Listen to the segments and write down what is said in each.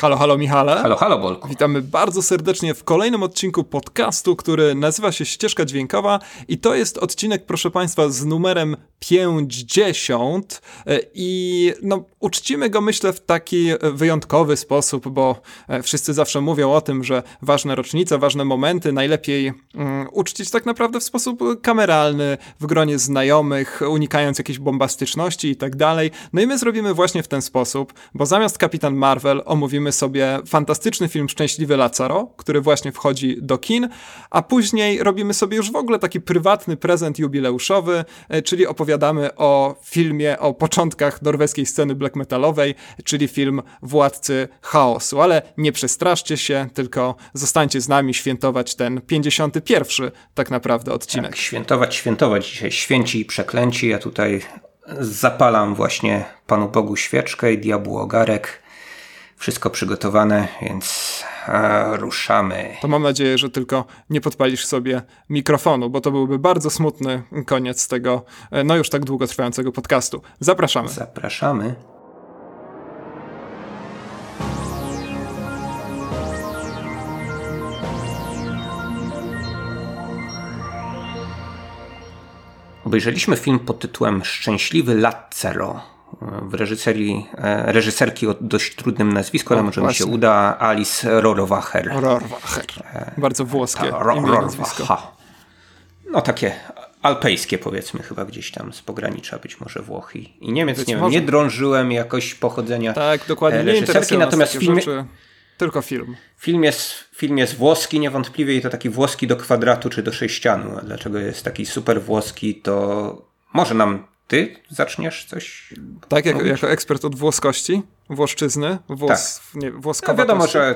Halo, halo Michale. Halo, halo Bolku. Witamy bardzo serdecznie w kolejnym odcinku podcastu, który nazywa się Ścieżka Dźwiękowa i to jest odcinek, proszę Państwa, z numerem 50 e, i no, uczcimy go myślę w taki wyjątkowy sposób, bo e, wszyscy zawsze mówią o tym, że ważne rocznice, ważne momenty najlepiej um, uczcić tak naprawdę w sposób kameralny, w gronie znajomych, unikając jakiejś bombastyczności i tak dalej. No i my zrobimy właśnie w ten sposób, bo zamiast Kapitan Marvel omówimy sobie fantastyczny film Szczęśliwy Lazaro, który właśnie wchodzi do kin, a później robimy sobie już w ogóle taki prywatny prezent jubileuszowy, e, czyli opowiadamy o filmie o początkach norweskiej sceny black metalowej, czyli film Władcy Chaosu. Ale nie przestraszcie się, tylko zostańcie z nami świętować ten 51 tak naprawdę odcinek. Tak, świętować, świętować dzisiaj. Święci i przeklęci. Ja tutaj zapalam właśnie Panu Bogu świeczkę i diabłu ogarek wszystko przygotowane, więc e, ruszamy. To mam nadzieję, że tylko nie podpalisz sobie mikrofonu, bo to byłby bardzo smutny koniec tego, e, no już tak długo trwającego podcastu. Zapraszamy. Zapraszamy. Obejrzeliśmy film pod tytułem Szczęśliwy Lazzaro w reżyserii, e, reżyserki o dość trudnym nazwisku, ale może właśnie. mi się uda, Alice Rohrwacher. Rohrwacher. Bardzo włoskie Ta, ro, imię, nazwisko. No takie alpejskie powiedzmy chyba gdzieś tam z pogranicza być może Włochy i Niemiec. Być nie wiem, nie drążyłem jakoś pochodzenia Tak, dokładnie. Nie reżyserki, natomiast film, rzeczy, tylko film. Film jest, film jest włoski niewątpliwie i to taki włoski do kwadratu czy do sześcianu. A dlaczego jest taki super włoski, to może nam ty zaczniesz coś? Tak, jak, jako ekspert od włoskości, włoszczyzny, włos, tak. nie. No wiadomo, że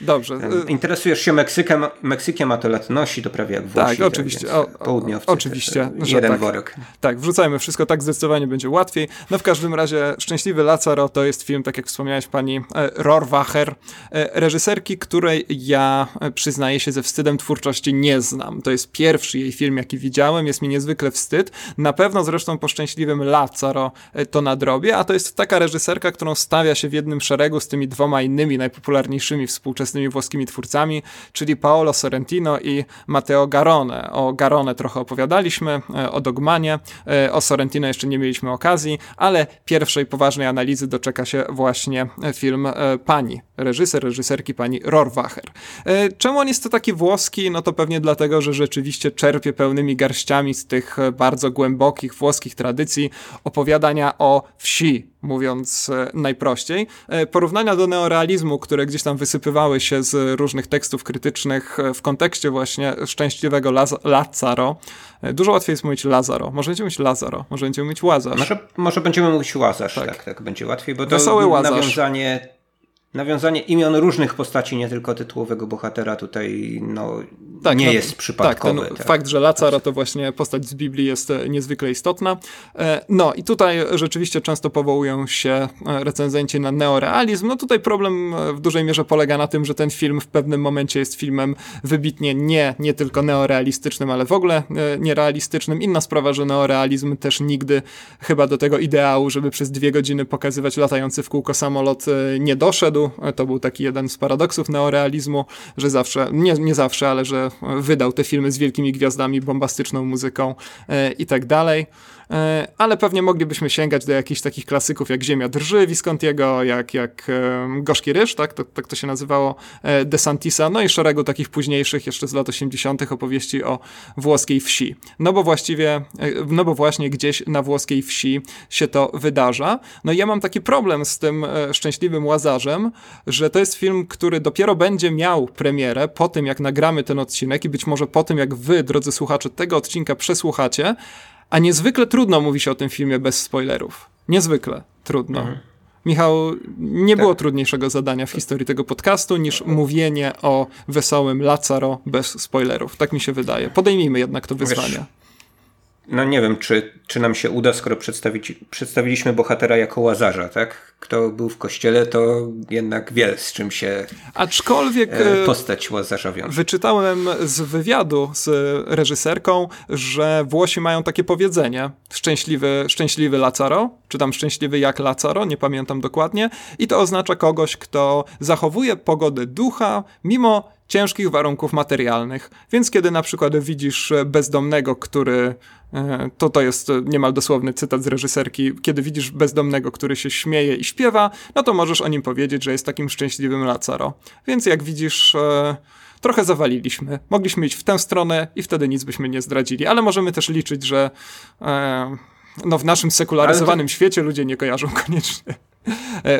Dobrze. Interesujesz się Meksykiem, Meksykiem, a to lat nosi, to prawie jak Włosi. Tak, oczywiście. O, południowcy. Oczywiście. jeden tak. worek. Tak, wrzucajmy wszystko, tak zdecydowanie będzie łatwiej. No w każdym razie Szczęśliwy Lazaro to jest film, tak jak wspomniałeś pani e, Rohrwacher, e, reżyserki, której ja e, przyznaję się ze wstydem twórczości nie znam. To jest pierwszy jej film, jaki widziałem, jest mi niezwykle wstyd. Na pewno zresztą po Szczęśliwym Lazaro to nadrobię, a to jest taka reżyserka, którą stawia się w jednym szeregu z tymi dwoma innymi najpopularniejszymi współczesnymi współczesnymi włoskimi twórcami, czyli Paolo Sorrentino i Matteo Garone. O Garone trochę opowiadaliśmy, e, o Dogmanie, e, o Sorrentino jeszcze nie mieliśmy okazji, ale pierwszej poważnej analizy doczeka się właśnie film e, pani, reżyser, reżyserki pani Rohrwacher. Czemu on jest to taki włoski? No to pewnie dlatego, że rzeczywiście czerpie pełnymi garściami z tych bardzo głębokich włoskich tradycji opowiadania o wsi, mówiąc e, najprościej. E, porównania do neorealizmu, które gdzieś tam wysypywały się z różnych tekstów krytycznych e, w kontekście właśnie szczęśliwego Laz Lazaro. Dużo łatwiej jest mówić Lazaro. Może będziemy mówić Lazaro, może będziemy mówić Łazarz. Może, może będziemy mówić Łazarz, tak. tak, tak będzie łatwiej, bo to Wesoły Łazarz. nawiązanie nawiązanie imion różnych postaci, nie tylko tytułowego bohatera tutaj no, tak, nie no, jest przypadkowe. Tak, ten tak. fakt, że Lazaro to właśnie postać z Biblii jest e, niezwykle istotna. E, no i tutaj rzeczywiście często powołują się e, recenzenci na neorealizm. No tutaj problem w dużej mierze polega na tym, że ten film w pewnym momencie jest filmem wybitnie nie, nie tylko neorealistycznym, ale w ogóle nierealistycznym. Inna sprawa, że neorealizm też nigdy chyba do tego ideału, żeby przez dwie godziny pokazywać latający w kółko samolot nie doszedł to był taki jeden z paradoksów neorealizmu, że zawsze, nie, nie zawsze, ale że wydał te filmy z wielkimi gwiazdami, bombastyczną muzyką e, i tak dalej. E, ale pewnie moglibyśmy sięgać do jakichś takich klasyków jak Ziemia drży Viscontiego, jak, jak Gorzki Ryż, tak? To, tak to się nazywało, e, De Santisa, no i szeregu takich późniejszych, jeszcze z lat 80. opowieści o włoskiej wsi. No bo właściwie, e, no bo właśnie gdzieś na włoskiej wsi się to wydarza. No i ja mam taki problem z tym Szczęśliwym Łazarzem, że to jest film, który dopiero będzie miał premierę po tym, jak nagramy ten odcinek i być może po tym, jak wy, drodzy słuchacze, tego odcinka przesłuchacie, a niezwykle trudno mówi się o tym filmie bez spoilerów. Niezwykle trudno. Mhm. Michał, nie tak. było trudniejszego zadania w historii tego podcastu niż mówienie o wesołym Lazaro bez spoilerów. Tak mi się wydaje. Podejmijmy jednak to wyzwanie. No nie wiem, czy, czy nam się uda, skoro przedstawić, przedstawiliśmy bohatera jako łazarza, tak? Kto był w kościele, to jednak wie, z czym się Aczkolwiek e, postać łazarza wiąże. Wyczytałem z wywiadu z reżyserką, że Włosi mają takie powiedzenie szczęśliwy, szczęśliwy Lazaro, czy tam szczęśliwy jak Lazaro, nie pamiętam dokładnie, i to oznacza kogoś, kto zachowuje pogodę ducha mimo ciężkich warunków materialnych. Więc kiedy na przykład widzisz bezdomnego, który e, to to jest niemal dosłowny cytat z reżyserki. Kiedy widzisz bezdomnego, który się śmieje i śpiewa, no to możesz o nim powiedzieć, że jest takim szczęśliwym Lazaro. Więc jak widzisz, e, trochę zawaliliśmy. Mogliśmy iść w tę stronę i wtedy nic byśmy nie zdradzili, ale możemy też liczyć, że e, no w naszym sekularyzowanym to... świecie ludzie nie kojarzą koniecznie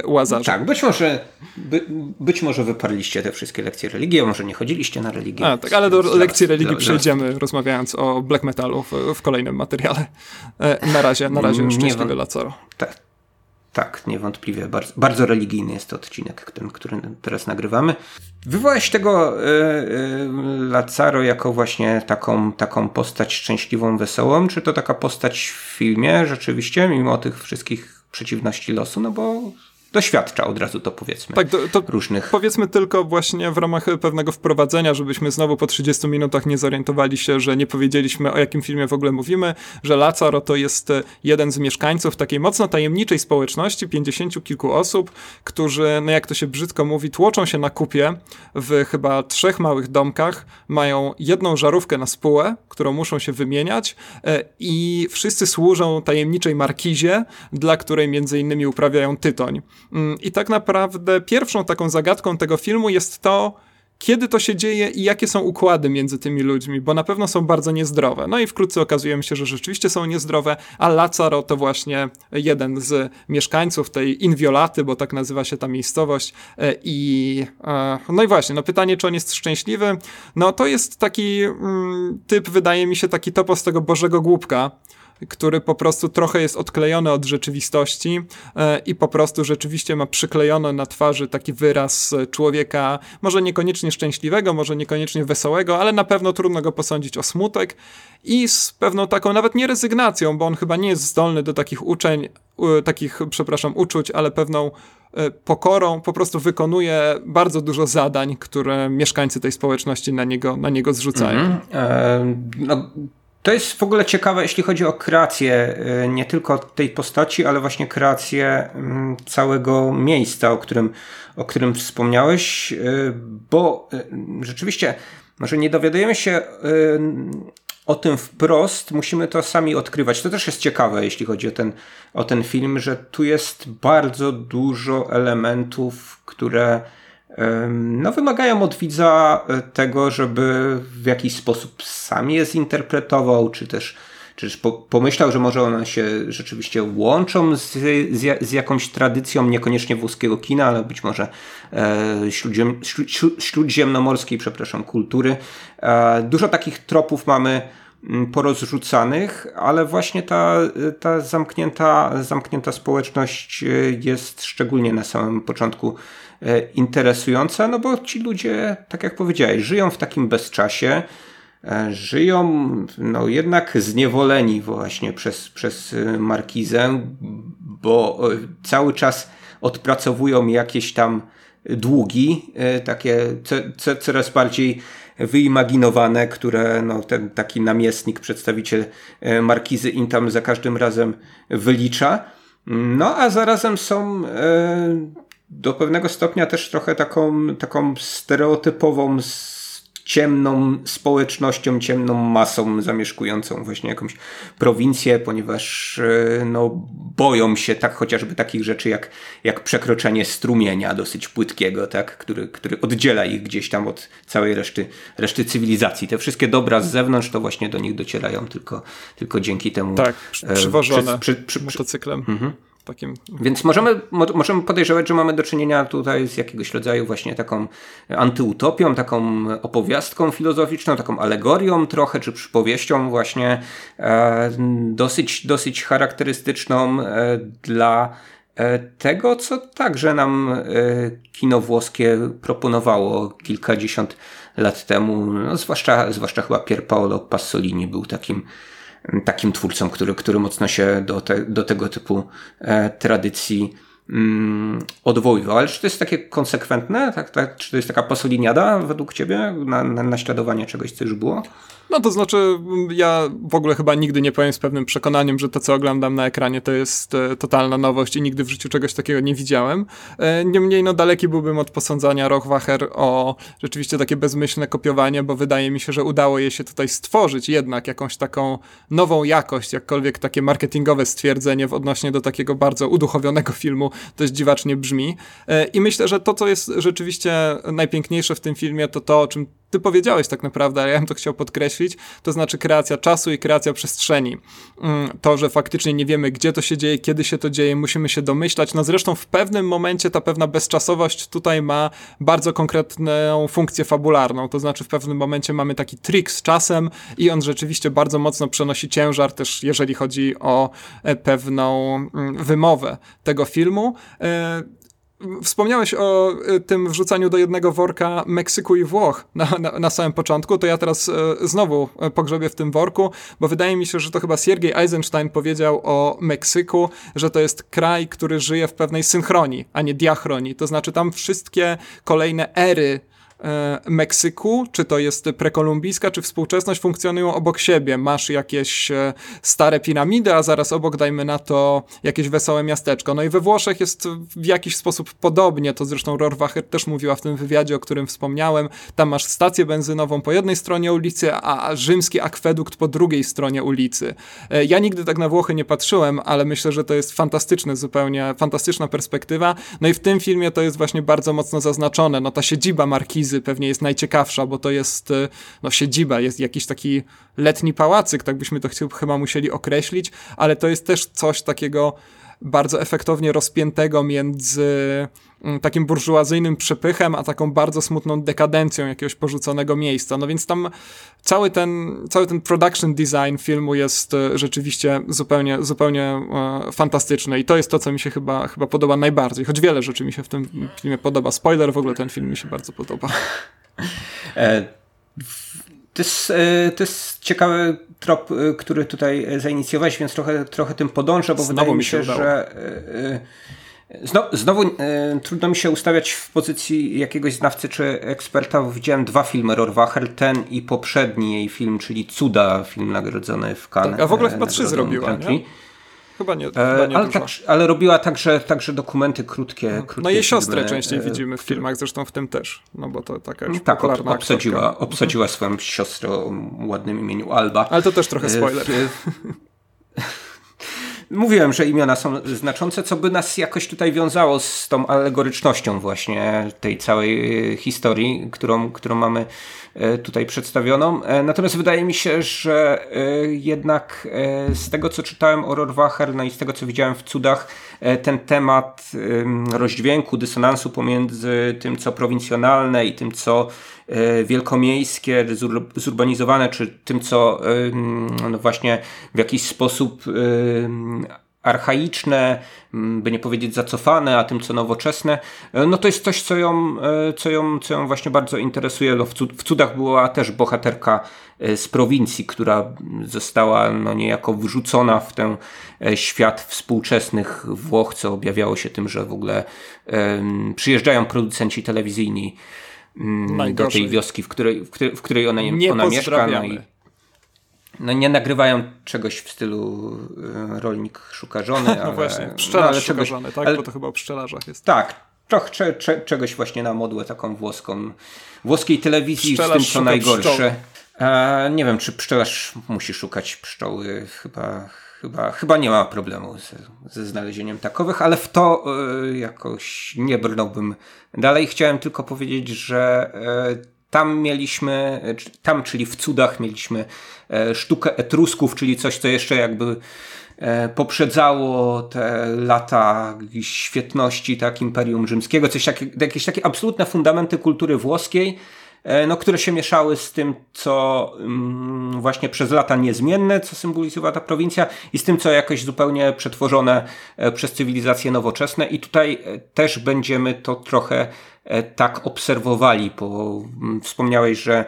łazarza. Tak, być może, by, być może wyparliście te wszystkie lekcje religii, a może nie chodziliście na religię. A, tak, ale do lekcji religii przejdziemy, rozmawiając o black metalu w, w kolejnym materiale. E, na razie, na razie szczęśliwy Lacaro. Tak, tak, niewątpliwie. Bardzo, bardzo religijny jest to odcinek, ten, który teraz nagrywamy. Wywołałeś tego y, y, Lazaro jako właśnie taką, taką postać szczęśliwą, wesołą. Czy to taka postać w filmie rzeczywiście, mimo tych wszystkich przeciwności losu, no bo doświadcza od razu to powiedzmy. Tak, to, to różnych. Powiedzmy tylko właśnie w ramach pewnego wprowadzenia, żebyśmy znowu po 30 minutach nie zorientowali się, że nie powiedzieliśmy o jakim filmie w ogóle mówimy, że Lazaro to jest e, jeden z mieszkańców takiej mocno tajemniczej społeczności, 50 kilku osób, którzy, no jak to się brzydko mówi, tłoczą się na kupie w chyba trzech małych domkach, mają jedną żarówkę na spółę, którą muszą się wymieniać e, i wszyscy służą tajemniczej markizie, dla której między innymi uprawiają tytoń. Mm, I tak naprawdę pierwszą taką zagadką tego filmu jest to, kiedy to się dzieje i jakie są układy między tymi ludźmi, bo na pewno są bardzo niezdrowe. No i wkrótce okazuje się, że rzeczywiście są niezdrowe, a Lazaro to właśnie jeden z mieszkańców tej Inviolaty, bo tak nazywa się ta miejscowość. E, I e, no i właśnie, no pytanie, czy on jest szczęśliwy? No to jest taki mm, typ, wydaje mi się, taki topos tego Bożego Głupka, który po prostu trochę jest odklejony od rzeczywistości e, i po prostu rzeczywiście ma przyklejony na twarzy taki wyraz człowieka, może niekoniecznie szczęśliwego, może niekoniecznie wesołego, ale na pewno trudno go posądzić o smutek i z pewną taką nawet nie rezygnacją, bo on chyba nie jest zdolny do takich uczeń, takich, przepraszam, uczuć, ale pewną e, pokorą po prostu wykonuje bardzo dużo zadań, które mieszkańcy tej społeczności na niego, na niego zrzucają. Mm -hmm. e, no, to jest w ogóle ciekawe, jeśli chodzi o kreację y, nie tylko tej postaci, ale właśnie kreację mm, całego miejsca, o którym, o którym wspomniałeś, y, bo y, rzeczywiście może nie dowiadujemy się o tym wprost, musimy to sami odkrywać. To też jest ciekawe, jeśli chodzi o ten, o ten film, że tu jest bardzo dużo elementów, które no, wymagają od widza e, tego, żeby w jakiś sposób sam je zinterpretował, czy też, czy też pomyślał, że może one się rzeczywiście łączą z, z, z jakąś tradycją, niekoniecznie włoskiego kina, ale być może e, śródziem, śródziemnomorskiej, przepraszam, kultury. E, dużo takich tropów mamy porozrzucanych, ale właśnie ta, ta zamknięta, zamknięta społeczność e, jest szczególnie na samym początku interesująca, no bo ci ludzie, tak jak powiedziałeś, żyją w takim bezczasie, e, żyją no jednak zniewoleni właśnie przez, przez e, markizę, bo cały czas odpracowują jakieś tam długi, takie co, coraz bardziej wyimaginowane, które no, ten taki namiestnik, przedstawiciel markizy im tam za każdym razem wylicza. No a zarazem są do pewnego stopnia też trochę taką, taką stereotypową, ciemną społecznością, ciemną masą zamieszkującą właśnie jakąś prowincję, ponieważ e, no, boją się tak chociażby takich rzeczy jak, jak przekroczenie strumienia dosyć płytkiego, tak? który, który oddziela ich gdzieś tam od całej reszty, reszty cywilizacji. Te wszystkie dobra z zewnątrz to właśnie do nich docierają tylko, tylko dzięki temu. Tak, e, przywożone przy, przy, przy, motocyklem. Mhm. Takim... Więc możemy, możemy podejrzewać, że mamy do czynienia tutaj z jakiegoś rodzaju właśnie taką antyutopią, taką opowiastką filozoficzną, taką alegorią trochę, czy przypowieścią właśnie e, dosyć, dosyć charakterystyczną e, dla e, tego, co także nam e, kino włoskie proponowało kilkadziesiąt lat temu, no, zwłaszcza, zwłaszcza chyba Pier Paolo Pasolini był takim takim twórcą, który, który mocno się do, te, do tego typu e, tradycji mm, odwoływał. Ale czy to jest takie konsekwentne? Tak, tak, czy to jest taka posoliniada według ciebie na, na naśladowanie czegoś, co już było? No to znaczy, ja w ogóle chyba nigdy nie powiem z pewnym przekonaniem, że to, co oglądam na ekranie, to jest e, totalna nowość i nigdy w życiu czegoś takiego nie widziałem. E, niemniej, no daleki byłbym od posądzania Rochwacher o rzeczywiście takie bezmyślne kopiowanie, bo wydaje mi się, że udało jej się tutaj stworzyć jednak jakąś taką nową jakość, jakkolwiek takie marketingowe stwierdzenie w odnośnie do takiego bardzo uduchowionego filmu dość dziwacznie brzmi. E, I myślę, że to, co jest rzeczywiście najpiękniejsze w tym filmie, to to, o czym ty powiedziałeś tak naprawdę, ale ja bym to chciał podkreślić, to znaczy kreacja czasu i kreacja przestrzeni. Mm, to, że faktycznie nie wiemy, gdzie to się dzieje, kiedy się to dzieje, musimy się domyślać. No zresztą w pewnym momencie ta pewna bezczasowość tutaj ma bardzo konkretną funkcję fabularną, to znaczy w pewnym momencie mamy taki trik z czasem i on rzeczywiście bardzo mocno przenosi ciężar też, jeżeli chodzi o e, pewną mm, wymowę tego filmu. Wspomniałeś o y, tym wrzucaniu do jednego worka Meksyku i Włoch na, na, na samym początku, to ja teraz e, znowu e, pogrzebię w tym worku, bo wydaje mi się, że to chyba Siergiej Eisenstein powiedział o Meksyku, że to jest kraj, który żyje w pewnej synchronii, a nie diachronii. To znaczy tam wszystkie kolejne ery Meksyku, czy to jest prekolumbijska, czy współczesność, funkcjonują obok siebie. Masz jakieś e, stare piramidy, a zaraz obok dajmy na to jakieś wesołe miasteczko. No i we Włoszech jest w jakiś sposób podobnie, to zresztą Rohrwacher też mówiła w tym wywiadzie, o którym wspomniałem. Tam masz stację benzynową po jednej stronie ulicy, a rzymski akwedukt po drugiej stronie ulicy. E, ja nigdy tak na Włochy nie patrzyłem, ale myślę, że to jest fantastyczne, zupełnie fantastyczna perspektywa. No i w tym filmie to jest właśnie bardzo mocno zaznaczone. No ta siedziba markizy pewnie jest najciekawsza, bo to jest e, no, siedziba, jest jakiś taki letni pałacyk, tak byśmy to chyba musieli określić, ale to jest też coś takiego bardzo efektownie rozpiętego między takim burżuazyjnym przepychem, a taką bardzo smutną dekadencją jakiegoś porzuconego miejsca. No więc tam cały ten, cały ten production design filmu jest e, rzeczywiście zupełnie, zupełnie e, fantastyczny i to jest to, co mi się chyba, chyba podoba najbardziej, choć wiele rzeczy mi się w tym filmie podoba. Spoiler, w ogóle ten film mi się bardzo podoba. E, to jest, to jest ciekawy trop, który tutaj zainicjowałeś, więc trochę, trochę tym podążę, bo Znowu wydaje mi się, się że Znowu, znowu e, trudno mi się ustawiać w pozycji jakiegoś znawcy czy eksperta. Widziałem dwa filmy Rorwacher, ten i poprzedni jej film, czyli Cuda, film nagrodzony w Cannes. Tak, a w ogóle chyba trzy zrobiła, nie? Chyba nie, chyba nie ale, tak, ale, robiła także, także dokumenty krótkie. No, krótkie no jej siostrę częściej widzimy w filmach, zresztą w tym też, no bo to taka już Tak, obsadziła, obsadziła mhm. swoją siostrę o ładnym imieniu Alba. Ale to też trochę spoiler. Mówiłem, że imiona są znaczące, co by nas jakoś tutaj wiązało z tą alegorycznością właśnie tej całej historii, którą, którą mamy E, tutaj przedstawioną. E, natomiast wydaje mi się, że e, jednak z tego, co czytałem o Rohrwacher, no i z tego, co widziałem w cudach, ten temat rozdźwięku, dysonansu pomiędzy tym, co prowincjonalne i tym, co wielkomiejskie, zurbanizowane, czy tym, co no właśnie w jakiś sposób archaiczne, by nie powiedzieć zacofane, a tym co nowoczesne, e, no to jest coś, co ją, e, co ją, co ją właśnie bardzo interesuje. No w cudach była też bohaterka e, z prowincji, która została no niejako wrzucona w ten świat współczesnych Włoch, co objawiało się tym, że w ogóle przyjeżdżają producenci telewizyjni do tej wioski, w której, w której, w której ona, nie ona mieszka. No i, no nie nagrywają czegoś w stylu y, rolnik szuka żony, no ale, właśnie, pszczelarz no, czegoś, żony, tak? Ale, Bo to chyba o pszczelarzach jest. Tak, trochę cze, cze, czegoś właśnie na modłę taką włoską, włoskiej telewizji Pszczelarz z tym co najgorsze. E, nie wiem, czy pszczelarz musi szukać pszczoły, chyba, chyba, chyba nie ma problemu ze, ze znalezieniem takowych, ale w to y, jakoś nie brnąłbym dalej. Chciałem tylko powiedzieć, że y, tam mieliśmy, tam, czyli w cudach, mieliśmy e, sztukę etrusków, czyli coś, co jeszcze jakby e, poprzedzało te lata świetności tak, Imperium Rzymskiego, coś jakieś takie absolutne fundamenty kultury włoskiej, e, no, które się mieszały z tym, co mm, właśnie przez lata niezmienne, co symbolizowała ta prowincja i z tym, co jakoś zupełnie przetworzone przez cywilizacje nowoczesne. I tutaj też będziemy to trochę E, tak obserwowali, bo mm, wspomniałeś, że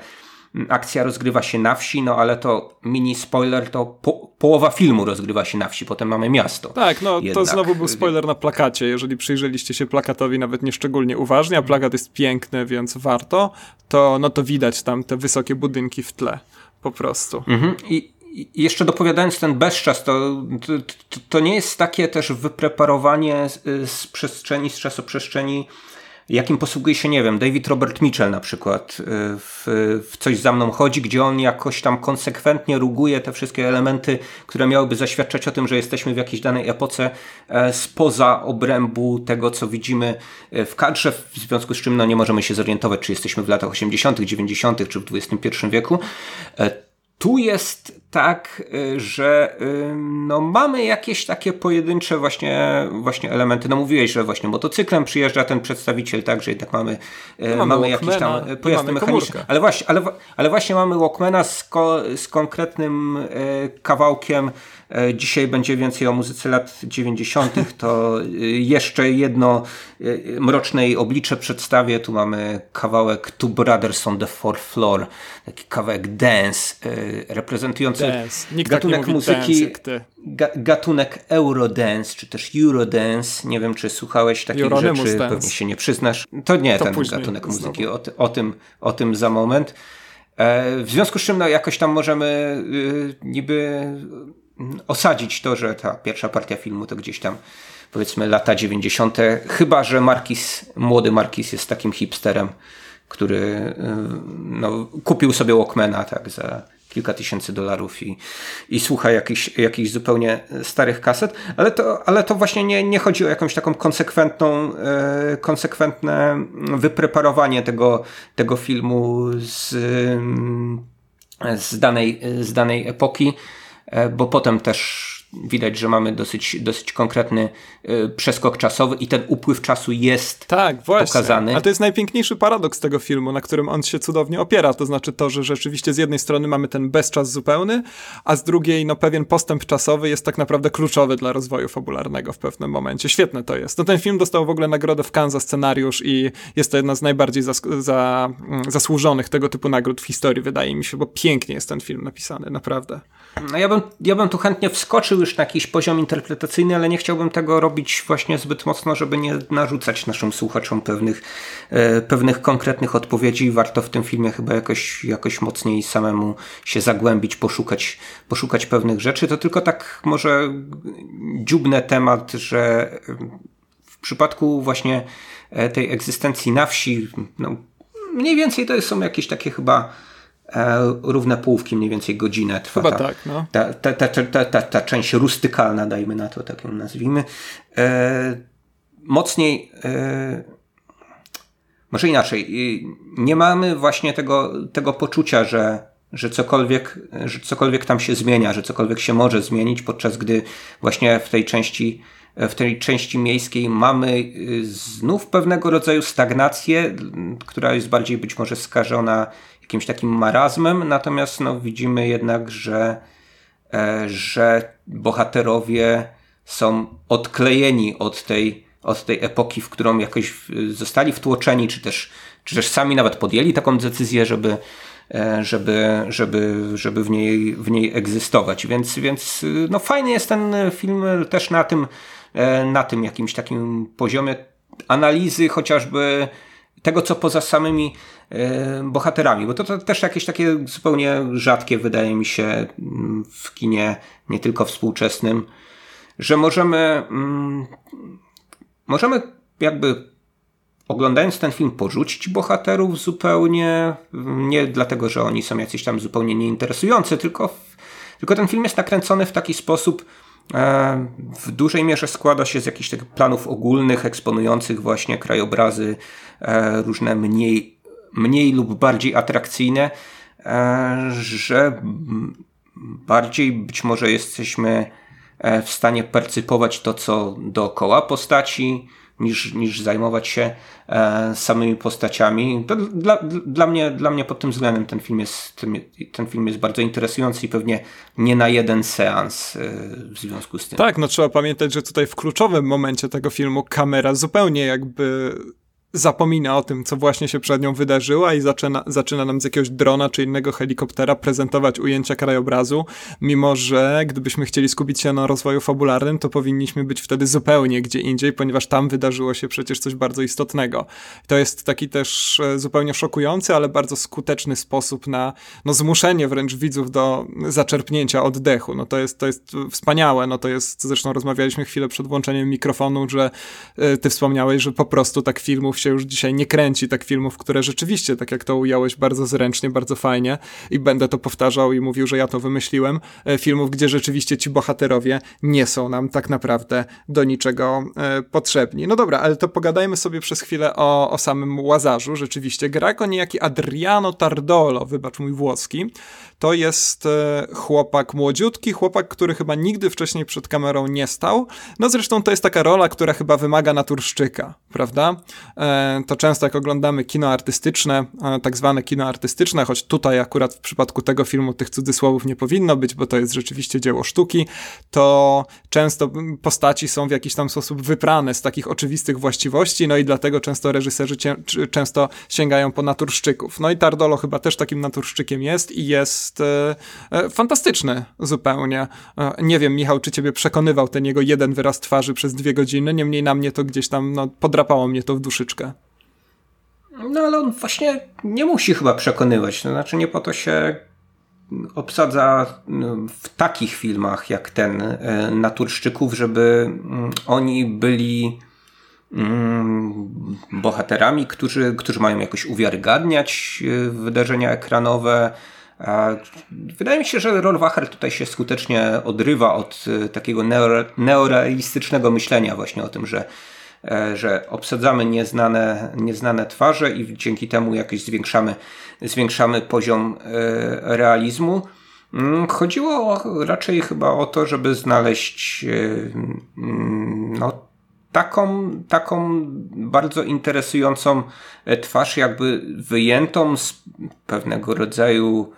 akcja rozgrywa się na wsi, no ale to mini spoiler, to po, połowa filmu rozgrywa się na wsi, potem mamy miasto. Tak, no Jednak. to znowu był spoiler na plakacie. Jeżeli przyjrzeliście się plakatowi nawet nieszczególnie uważnie, a plakat jest piękny, więc warto, to no to widać tam te wysokie budynki w tle po prostu. Mhm. I, i jeszcze dopowiadając ten bezczas, to, to, to, nie jest takie też wypreparowanie z, z przestrzeni, z czasoprzestrzeni jakim posługuje się, nie wiem, David Robert Mitchell na przykład y, w, w Coś za mną chodzi, gdzie on jakoś tam konsekwentnie ruguje te wszystkie elementy, które miałyby zaświadczać o tym, że jesteśmy w jakiejś danej epoce e, spoza obrębu tego, co widzimy e, w kadrze, w związku z czym no, nie możemy się zorientować, czy jesteśmy w latach 80., 90., czy w XXI wieku. Tu jest tak, y, że y, no, mamy jakieś takie pojedyncze właśnie, właśnie elementy. No mówiłeś, że właśnie motocyklem przyjeżdża ten przedstawiciel, tak, że jednak mamy, y, mamy, mamy jakieś tam pojazdy mechaniczne. Ale właśnie, ale, ale właśnie mamy Walkmana z, ko, z konkretnym kawałkiem dzisiaj będzie więcej o muzyce lat 90. To e, jeszcze jedno e, mroczne oblicze przedstawię. Tu mamy kawałek Two Brothers on the Fourth Floor. Taki kawałek dance reprezentujący dance. Tak gatunek tak muzyki. Ga gatunek Eurodance, czy też Eurodance. Nie wiem, czy słuchałeś takich Euronymous rzeczy, dance. pewnie się nie przyznasz. To nie to ten gatunek muzyki, o, o, tym, o tym za moment. w związku z czym no, jakoś tam możemy y, niby osadzić to, że ta pierwsza partia filmu to gdzieś tam powiedzmy lata 90. Chyba, że Markis, młody Markis jest takim hipsterem, który y, no, kupił sobie Walkmana tak za kilka tysięcy dolarów i, i słucha jakichś, zupełnie starych kaset, ale to, ale to właśnie nie, nie chodzi o jakąś taką konsekwentną, e, konsekwentne wypreparowanie tego, tego filmu z, z, danej, z danej epoki. E, bo potem też widać, że mamy dosyć, dosyć konkretny y, przeskok czasowy i ten upływ czasu jest tak, właśnie. pokazany. A to jest najpiękniejszy paradoks tego filmu, na którym on się cudownie opiera. To znaczy to, że rzeczywiście z jednej strony mamy ten bezczas zupełny, a z drugiej no, pewien postęp czasowy jest tak naprawdę kluczowy dla rozwoju fabularnego w pewnym momencie. Świetne to jest. No, ten film dostał w ogóle nagrodę w Cannes za scenariusz i jest to jedna z najbardziej zas za, mm, zasłużonych tego typu nagród w historii, wydaje mi się, bo pięknie jest ten film napisany, naprawdę. No ja bym, ja bym tu chętnie wskoczył już na jakiś poziom interpretacyjny, ale nie chciałbym tego robić właśnie zbyt mocno, żeby nie narzucać naszym słuchaczom pewnych, e, pewnych konkretnych odpowiedzi. Warto w tym filmie chyba jakoś, jakoś mocniej samemu się zagłębić, poszukać, poszukać pewnych rzeczy. To tylko tak może dziubnę temat, że w przypadku właśnie e, tej egzystencji na wsi, no, mniej więcej to są jakieś takie chyba E, równe połówki, mniej więcej godzinę trwa Chyba ta, tak, no. ta, ta, ta, ta, ta, ta część rustykalna, dajmy na to, tak ją nazwijmy. E, mocniej, e, może inaczej, nie mamy właśnie tego, tego poczucia, że, że, cokolwiek, że cokolwiek tam się zmienia, że cokolwiek się może zmienić, podczas gdy właśnie w tej części w tej części miejskiej mamy znów pewnego rodzaju stagnację, która jest bardziej być może skażona jakimś takim marazmem, natomiast no, widzimy jednak, że, e, że bohaterowie są odklejeni od tej, od tej epoki, w którą jakoś zostali wtłoczeni, czy też, czy też sami nawet podjęli taką decyzję, żeby, e, żeby, żeby, żeby w, niej, w niej egzystować. Więc, więc no, fajny jest ten film też na tym, e, na tym jakimś takim poziomie analizy chociażby tego, co poza samymi bohaterami, bo to, to, też jakieś takie zupełnie rzadkie wydaje mi się mm, w kinie, nie tylko współczesnym, że możemy mm, możemy jakby oglądając ten film porzucić bohaterów zupełnie, nie dlatego, że oni są jacyś tam zupełnie nieinteresujący, tylko, tylko ten film jest nakręcony w taki sposób, E, w dużej mierze składa się z jakichś takich planów ogólnych, eksponujących właśnie krajobrazy e, różne mniej, mniej lub bardziej atrakcyjne, e, że bardziej być może jesteśmy w stanie percypować to, co dookoła postaci, niż, niż zajmować się e, samymi postaciami. To dla, dla, mnie, dla mnie pod tym względem ten film, jest, ten film jest bardzo interesujący i pewnie nie na jeden seans e, w związku z tym. Tak, no trzeba pamiętać, że tutaj w kluczowym momencie tego filmu kamera zupełnie jakby zapomina o tym, co właśnie się przed nią wydarzyło i zaczyna, zaczyna nam z jakiegoś drona czy innego helikoptera prezentować ujęcia krajobrazu, mimo że gdybyśmy chcieli skupić się na rozwoju fabularnym, to powinniśmy być wtedy zupełnie gdzie indziej, ponieważ tam wydarzyło się przecież coś bardzo istotnego. To jest taki też e, zupełnie szokujący, ale bardzo skuteczny sposób na no, zmuszenie wręcz widzów do zaczerpnięcia oddechu. No to jest, to jest wspaniałe, no to jest, zresztą rozmawialiśmy chwilę przed włączeniem mikrofonu, że y, ty wspomniałeś, że po prostu tak filmów się już dzisiaj nie kręci, tak filmów, które rzeczywiście, tak jak to ująłeś, bardzo zręcznie, bardzo fajnie i będę to powtarzał i mówił, że ja to wymyśliłem, e, filmów, gdzie rzeczywiście ci bohaterowie nie są nam tak naprawdę do niczego e, potrzebni. No dobra, ale to pogadajmy sobie przez chwilę o, o samym Łazarzu. Rzeczywiście, gra go niejaki Adriano Tardolo, wybacz mój włoski, to jest e, chłopak młodziutki, chłopak, który chyba nigdy wcześniej przed kamerą nie stał. No zresztą to jest taka rola, która chyba wymaga naturszczyka, prawda? To często jak oglądamy kino artystyczne, tak zwane kino artystyczne, choć tutaj akurat w przypadku tego filmu tych cudzysłowów nie powinno być, bo to jest rzeczywiście dzieło sztuki, to często postaci są w jakiś tam sposób wyprane z takich oczywistych właściwości, no i dlatego często reżyserzy często sięgają po naturszczyków. No i Tardolo chyba też takim naturszczykiem jest i jest jest e, e, fantastyczny zupełnie. E, nie wiem, Michał, czy ciebie przekonywał ten jego jeden wyraz twarzy przez dwie godziny, niemniej na mnie to gdzieś tam, no, podrapało mnie to w duszyczkę. No ale on właśnie nie musi chyba przekonywać, to znaczy nie po to się obsadza no, w takich filmach jak ten Naturszczyków, żeby mm, oni byli mm, bohaterami, którzy, którzy mają jakoś uwiarygadniać wydarzenia ekranowe, Wydaje mi się, że Rohrwacher tutaj się skutecznie odrywa od e, takiego neorealistycznego myślenia właśnie o tym, że, e, że obsadzamy nieznane, nieznane twarze i dzięki temu jakoś zwiększamy, zwiększamy poziom e, realizmu. Mm, chodziło raczej chyba o to, żeby znaleźć mm, no, taką, taką bardzo interesującą twarz, jakby wyjętą z pewnego rodzaju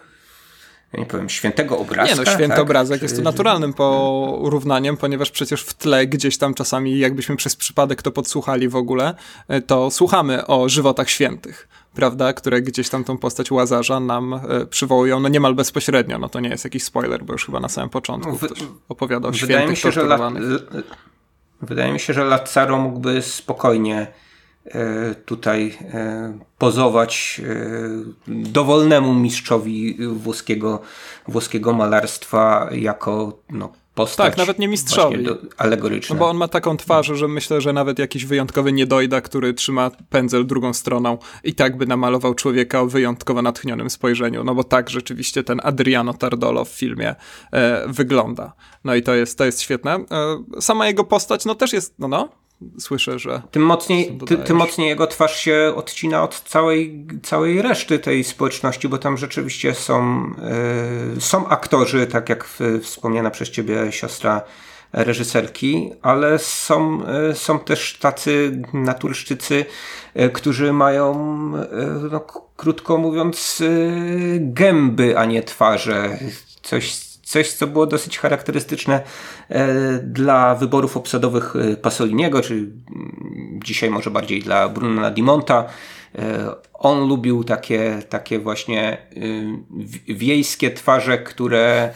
nie powiem, świętego obrazka. Nie no, święty tak? obrazek Czy... jest to naturalnym porównaniem, ponieważ przecież w tle gdzieś tam czasami, jakbyśmy przez przypadek to podsłuchali w ogóle, e, to słuchamy o żywotach świętych, prawda, które gdzieś tam tą postać Łazarza nam e, przywołują, no niemal bezpośrednio, no to nie jest jakiś spoiler, bo już chyba na samym początku ktoś opowiadał o świętych mi się. Wydaje mi się, że Lazzaro mógłby spokojnie tutaj e, pozować e, dowolnemu mistrzowi włoskiego, włoskiego malarstwa jako no, postać. Tak, nawet nie mistrzowi. Alegoryczna. No bo on ma taką twarz, że myślę, że nawet jakiś wyjątkowy niedojda, który trzyma pędzel drugą stroną i tak by namalował człowieka o wyjątkowo natchnionym spojrzeniu. No bo tak rzeczywiście ten Adriano Tardolo w filmie e, wygląda. No i to jest, to jest świetne. E, sama jego postać, no też jest, no no, słyszę, że. Tym mocniej, ty, tym mocniej jego twarz się odcina od całej, całej reszty tej społeczności, bo tam rzeczywiście są, y, są aktorzy, tak jak wspomniana przez ciebie siostra reżyserki, ale są, y, są też tacy naturszczycy, y, którzy mają, no, krótko mówiąc, gęby, a nie twarze. Coś Coś, co było dosyć charakterystyczne e, dla wyborów obsadowych e, Pasoliniego, czy mm, dzisiaj może bardziej dla Bruna Dimonta. E, on lubił takie, takie właśnie wiejskie twarze, które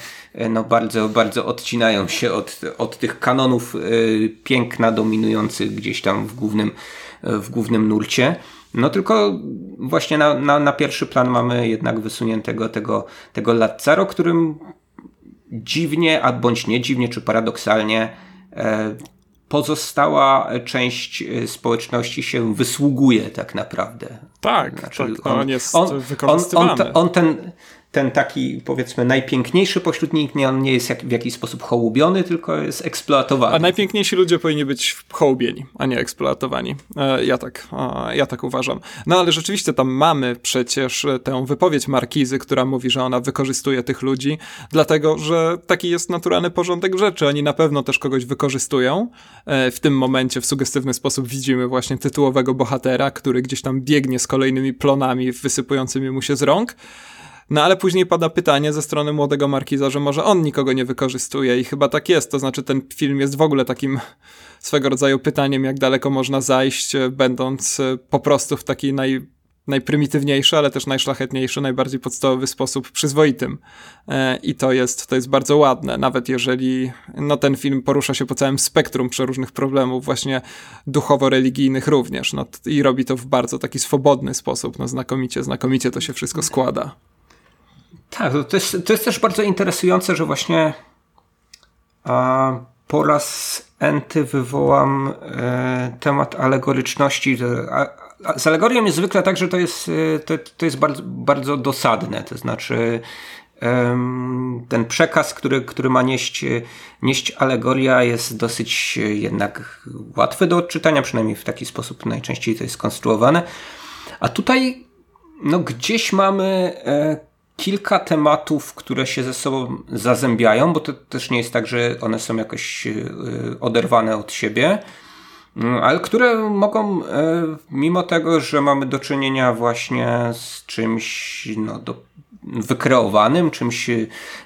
no bardzo, bardzo odcinają się od, od tych kanonów piękna dominujących gdzieś tam w głównym, w głównym nurcie. No tylko właśnie na, na, na pierwszy plan mamy jednak wysuniętego tego, tego Lazzaro, którym dziwnie, a bądź nie dziwnie, czy paradoksalnie, e, pozostała część e, społeczności się wysługuje tak naprawdę. Tak, znaczy, tak on, on jest on, wykorzystywany. On, on ten, ten taki, powiedzmy, najpiękniejszy pośród nich, nie, on nie jest jak, w jakiś sposób hołubiony, tylko jest eksploatowany. A najpiękniejsi ludzie powinni być hołubieni, a nie eksploatowani. E, ja tak, ja tak uważam. No ale rzeczywiście tam mamy przecież tę wypowiedź Markizy, która mówi, że ona wykorzystuje tych ludzi, dlatego, że taki jest naturalny porządek rzeczy. Oni na pewno też kogoś wykorzystują. E, w tym momencie w sugestywny sposób widzimy właśnie tytułowego bohatera, który gdzieś tam biegnie z kolejnymi plonami wysypującymi mu się z rąk. No ale później pada pytanie ze strony młodego Markiza, że może on nikogo nie wykorzystuje i chyba tak jest. To znaczy ten film jest w ogóle takim swego rodzaju pytaniem, jak daleko można zajść, e, będąc e, po prostu w takiej naj, najprymitywniejszy, ale też najszlachetniejszy, najbardziej podstawowy sposób przyzwoitym. E, I to jest, to jest bardzo ładne, nawet jeżeli no, ten film porusza się po całym spektrum przeróżnych problemów, właśnie duchowo-religijnych również. No, I robi to w bardzo taki swobodny sposób. No, znakomicie, znakomicie to się wszystko składa. Tak, to jest, to jest też bardzo interesujące, że właśnie a, po raz enty wywołam e, temat alegoryczności. A, a, z alegorią jest zwykle tak, że to jest, e, to, to jest bardzo, bardzo dosadne, to znaczy ten przekaz, który, który ma nieść, nieść alegoria, jest dosyć jednak łatwy do odczytania, przynajmniej w taki sposób najczęściej to jest skonstruowane. A tutaj no, gdzieś mamy e, kilka tematów, które się ze sobą zazębiają, bo to też nie jest tak, że one są jakoś y, oderwane od siebie, mm, ale które mogą, y, mimo tego, że mamy do czynienia właśnie z czymś no, do, wykreowanym, czymś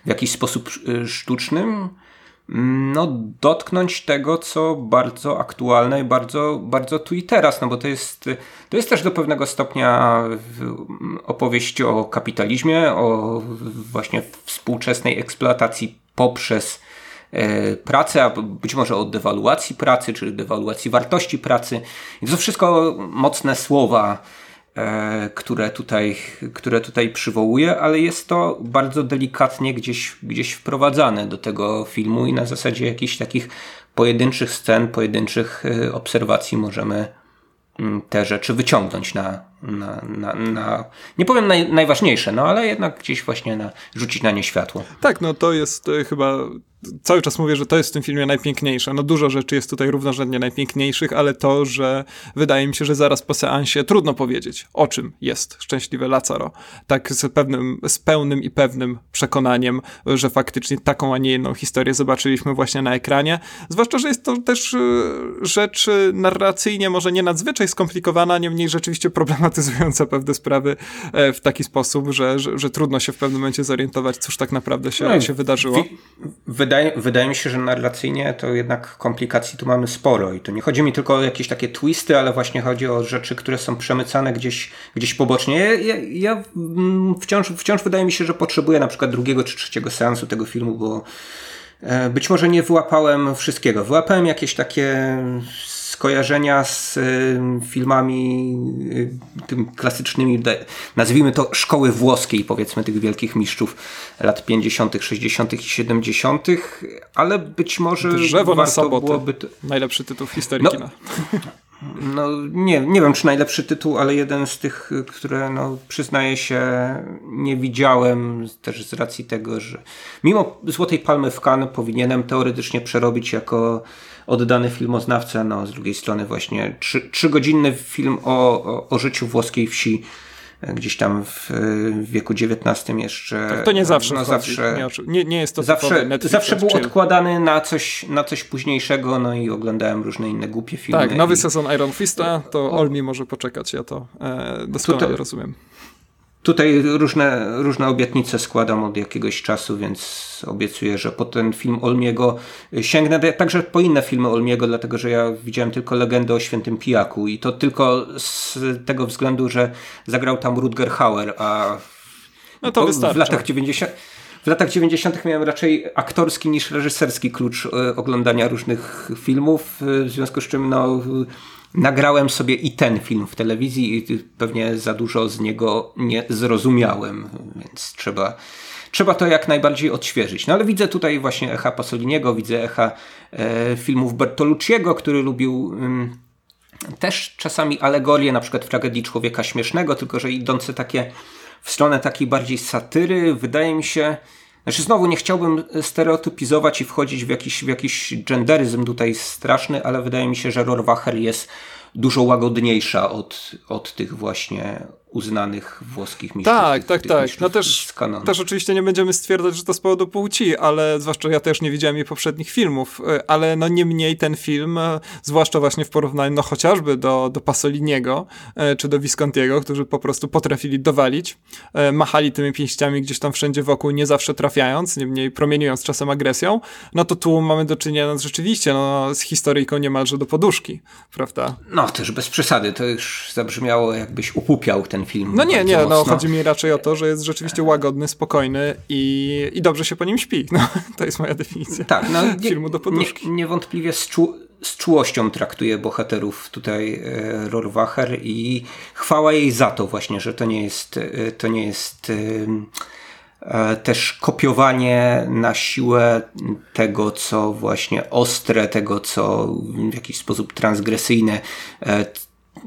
w jakiś sposób sztucznym, no, dotknąć tego, co bardzo aktualne i bardzo, bardzo tu i teraz, no bo to jest, to jest też do pewnego stopnia opowieść o kapitalizmie, o właśnie współczesnej eksploatacji poprzez e, pracę, a być może o dewaluacji pracy, czy dewaluacji wartości pracy. I to wszystko mocne słowa, które tutaj, które tutaj przywołuje, ale jest to bardzo delikatnie gdzieś, gdzieś wprowadzane do tego filmu i na zasadzie jakichś takich pojedynczych scen, pojedynczych e, obserwacji możemy mm, te rzeczy wyciągnąć na, na, na, na nie powiem naj, najważniejsze, no ale jednak gdzieś właśnie na, rzucić na nie światło. Tak, no to jest e, chyba cały czas mówię, że to jest w tym filmie najpiękniejsze. No dużo rzeczy jest tutaj równorzędnie najpiękniejszych, ale to, że wydaje mi się, że zaraz po seansie trudno powiedzieć, o czym jest Szczęśliwe Lazaro. Tak z, pewnym, z pełnym i pewnym przekonaniem, że faktycznie taką, a nie inną historię zobaczyliśmy właśnie na ekranie. Zwłaszcza, że jest to też e, rzecz narracyjnie może nie nadzwyczaj skomplikowana, niemniej rzeczywiście problematyzująca pewne sprawy e, w taki sposób, że, że, że trudno się w pewnym momencie zorientować, cóż tak naprawdę się, no, się wydarzyło wydaje, wydaje mi się, że narracyjnie to jednak komplikacji tu mamy sporo i to nie chodzi mi tylko o jakieś takie twisty, ale właśnie chodzi o rzeczy, które są przemycane gdzieś, gdzieś pobocznie. Ja, ja, ja mm, wciąż, wciąż wydaje mi się, że potrzebuję na przykład drugiego czy trzeciego seansu tego filmu, bo e, być może nie wyłapałem wszystkiego. Wyłapałem jakieś takie skojarzenia z y, filmami y, tym klasycznymi, nazwijmy to szkoły włoskiej, powiedzmy tych wielkich mistrzów lat 50., 60. i 70., ale być może Drzewo warto na soboty. byłoby... To... Najlepszy tytuł w historii no. No, nie, nie wiem, czy najlepszy tytuł, ale jeden z tych, które no, przyznaję się, nie widziałem, też z racji tego, że mimo Złotej Palmy w Cannes powinienem teoretycznie przerobić jako oddany filmoznawca, no z drugiej strony właśnie trzy, trzygodzinny film o, o, o życiu włoskiej wsi gdzieś tam w, wieku XIX jeszcze. Tak, to nie zawsze. No, zawsze nie, nie, jest to zawsze, zawsze był odkładany na coś, na coś późniejszego, no i oglądałem różne inne głupie filmy. Tak, nowy i... sezon Iron Fista, to Olmi może poczekać, ja to e, doskonale Tutaj, rozumiem. Tutaj różne, różne obietnice składam od jakiegoś czasu, więc obiecuję, że po ten film Olmiego sięgnę także po inne filmy Olmiego, dlatego że ja widziałem tylko legendę o świętym pijaku i to tylko z tego względu, że zagrał tam Rutger Hauer, a no to w latach 90 w latach 90. miałem raczej aktorski niż reżyserski klucz e, oglądania różnych filmów, e, w związku z czym no nagrałem sobie i ten film w telewizji i pewnie za dużo z niego nie zrozumiałem, więc trzeba, trzeba to jak najbardziej odświeżyć. No ale widzę tutaj właśnie echa Pasoliniego, widzę echa e, filmów Bertolucciego, który lubił mm, też czasami alegorie, na przykład w tragedii Człowieka Śmiesznego, tylko że idące takie w stronę takiej bardziej satyry, wydaje mi się, znaczy znowu nie chciałbym stereotypizować i wchodzić w jakiś, w jakiś genderyzm tutaj straszny, ale wydaje mi się, że Rohrwacher jest dużo łagodniejsza od, od tych właśnie uznanych włoskich mistrzów. Tak, tych, tak, tak. mistrzów No też, też oczywiście nie będziemy stwierdzać, że to z powodu płci, ale zwłaszcza ja też nie widziałem jej poprzednich filmów, e, ale no niemniej ten film, e, zwłaszcza właśnie w porównaniu no chociażby do, do Pasoliniego e, czy do Viscontiego, którzy po prostu potrafili dowalić, machali tymi pięściami gdzieś tam wszędzie wokół, nie zawsze trafiając, niemniej promieniując czasem agresją, no to tu mamy do czynienia no, rzeczywiście no, z historyjką niemalże do poduszki, prawda? No, też bez przesady, to już zabrzmiało jakbyś upupiał ten film. No nie, nie, no mocno. chodzi mi raczej o to, że jest rzeczywiście łagodny, spokojny i, i dobrze się po nim śpi. No, to jest moja definicja Tak, no nie, filmu do poduszki. Nie, niewątpliwie z, czu, z czułością traktuje bohaterów tutaj e, Rohrwacher i chwała jej za to właśnie, że to nie jest, e, to nie jest e, e, też kopiowanie na siłę tego, co właśnie ostre, tego, co w jakiś sposób transgresyjne. E,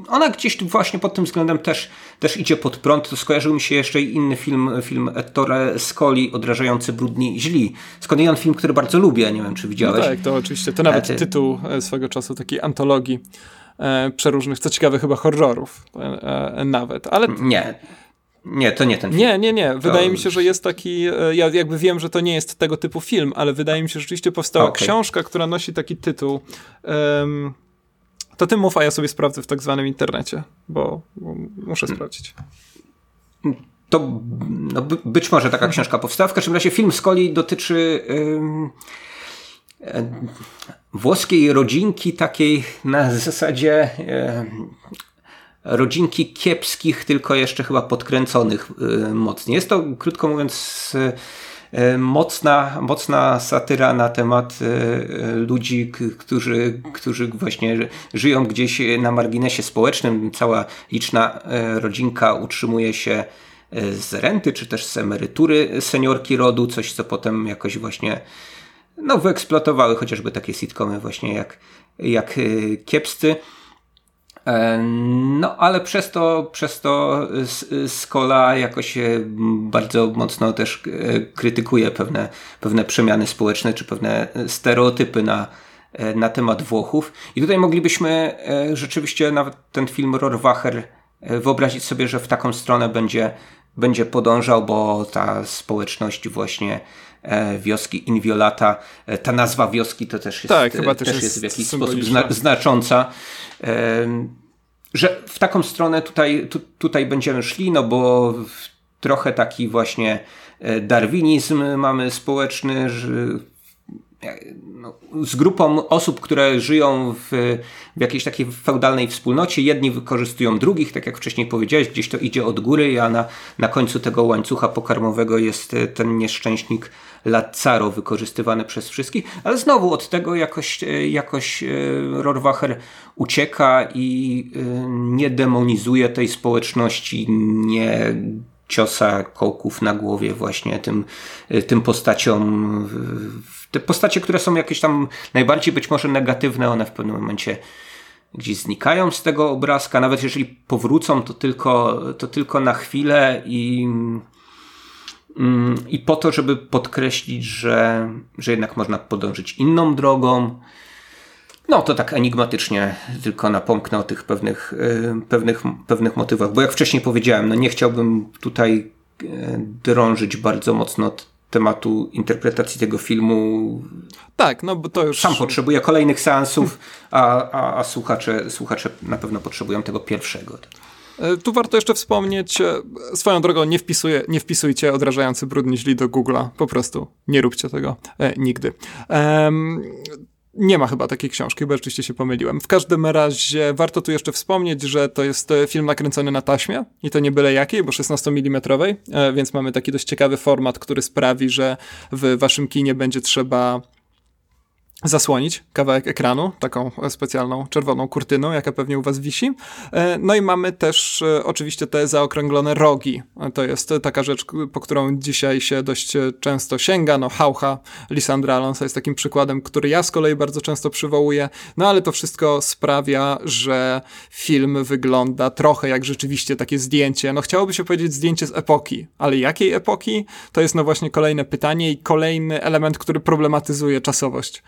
ona gdzieś tu właśnie pod tym względem też, też idzie pod prąd. To skojarzył mi się jeszcze inny film, film Ettore Scoli, Odrażający brudni źli. Skądinąd film, który bardzo lubię, nie wiem czy No widziałeś. tak, to oczywiście. To nawet ty- tytuł e, swego czasu takiej antologii e, przeróżnych, co ciekawe chyba horrorów e, e, nawet, ale Nie, nie, to nie ten film. Nie, nie, nie. Wydaje mi się, że jest taki. e, Ja jakby wiem, że to nie jest tego typu film, ale wydaje mi się, że rzeczywiście powstała Okej. książka, która nosi taki tytuł. Em, to ty mów, a ja sobie sprawdzę w tak zwanym internecie, bo muszę sprawdzić. To no, by, być może taka książka powstała. W każdym razie film z kolei dotyczy e, włoskiej rodzinki takiej na zasadzie ym, rodzinki kiepskich, tylko jeszcze chyba podkręconych y, mocniej. Jest to, krótko mówiąc, mocna, mocna satyra na temat y, ludzi, którzy, którzy właśnie żyją gdzieś na marginesie społecznym. Cała liczna y, rodzinka utrzymuje się z renty, czy też z emerytury seniorki rodu, coś co potem jakoś właśnie no, wyeksploatowały chociażby takie sitcomy właśnie jak, jak kiepscy. E, No, ale przez to, przez to Skola jakoś bardzo mocno też e, krytykuje pewne, pewne przemiany społeczne czy pewne stereotypy na, e, na temat Włochów. I tutaj moglibyśmy rzeczywiście nawet ten film Rohrwacher wyobrazić sobie, że w taką stronę będzie, będzie podążał, bo ta społeczność właśnie wioski Inviolata, e, ta nazwa wioski to też jest, Tak, e, chyba też też jest jest w jakiś sposób zna, znacząca. Że w taką stronę tutaj, tu, tutaj będziemy szli, no bo trochę taki właśnie e, darwinizm mamy społeczny, że no, z grupą osób, które żyją w, w jakiejś takiej feudalnej wspólnocie. Jedni wykorzystują drugich, tak jak wcześniej powiedziałeś, gdzieś to idzie od góry, a na, na końcu tego łańcucha pokarmowego jest e, ten nieszczęśnik Lazzaro wykorzystywany przez wszystkich, ale znowu od tego jakoś, e, jakoś e, Rohrwacher ucieka i e, nie demonizuje tej społeczności, nie ciosa kołków na głowie właśnie tym, tym postaciom. Te postacie, które są jakieś tam najbardziej być może negatywne, one w pewnym momencie gdzieś znikają z tego obrazka. Nawet jeżeli powrócą, to tylko, to tylko na chwilę i, i po to, żeby podkreślić, że, że jednak można podążyć inną drogą. No to tak enigmatycznie tylko napomknę o tych pewnych, y, pewnych, pewnych motywach, bo jak wcześniej powiedziałem, no nie chciałbym tutaj y, drążyć bardzo mocno tematu interpretacji tego filmu. Tak, no bo to już. Sam potrzebuję kolejnych seansów, a, a, a słuchacze, słuchacze na pewno potrzebują tego pierwszego. E, Tu warto jeszcze wspomnieć, e, swoją drogą nie, wpisuje, nie wpisujcie odrażający brudny źli do Google'a, po prostu nie róbcie tego e, nigdy. Em, nie ma chyba takiej książki, bo rzeczywiście się pomyliłem. W każdym razie warto tu jeszcze wspomnieć, że to jest e, film nakręcony na taśmie i to nie byle jakiej, bo 16 mm, więc mamy taki dość ciekawy format, który sprawi, że w waszym kinie będzie trzeba zasłonić kawałek ekranu, taką e, specjalną czerwoną kurtyną, jaka pewnie u was wisi. E, No i mamy też e, oczywiście te zaokrąglone rogi. To jest taka rzecz, po którą dzisiaj się dość często sięga. No Haucha Lisandra Alonso jest takim przykładem, który ja z kolei bardzo często przywołuję. No ale to wszystko sprawia, że film wygląda trochę jak rzeczywiście takie zdjęcie. No chciałoby się powiedzieć zdjęcie z epoki, ale jakiej epoki? To jest no właśnie kolejne pytanie i kolejny element, który problematyzuje czasowość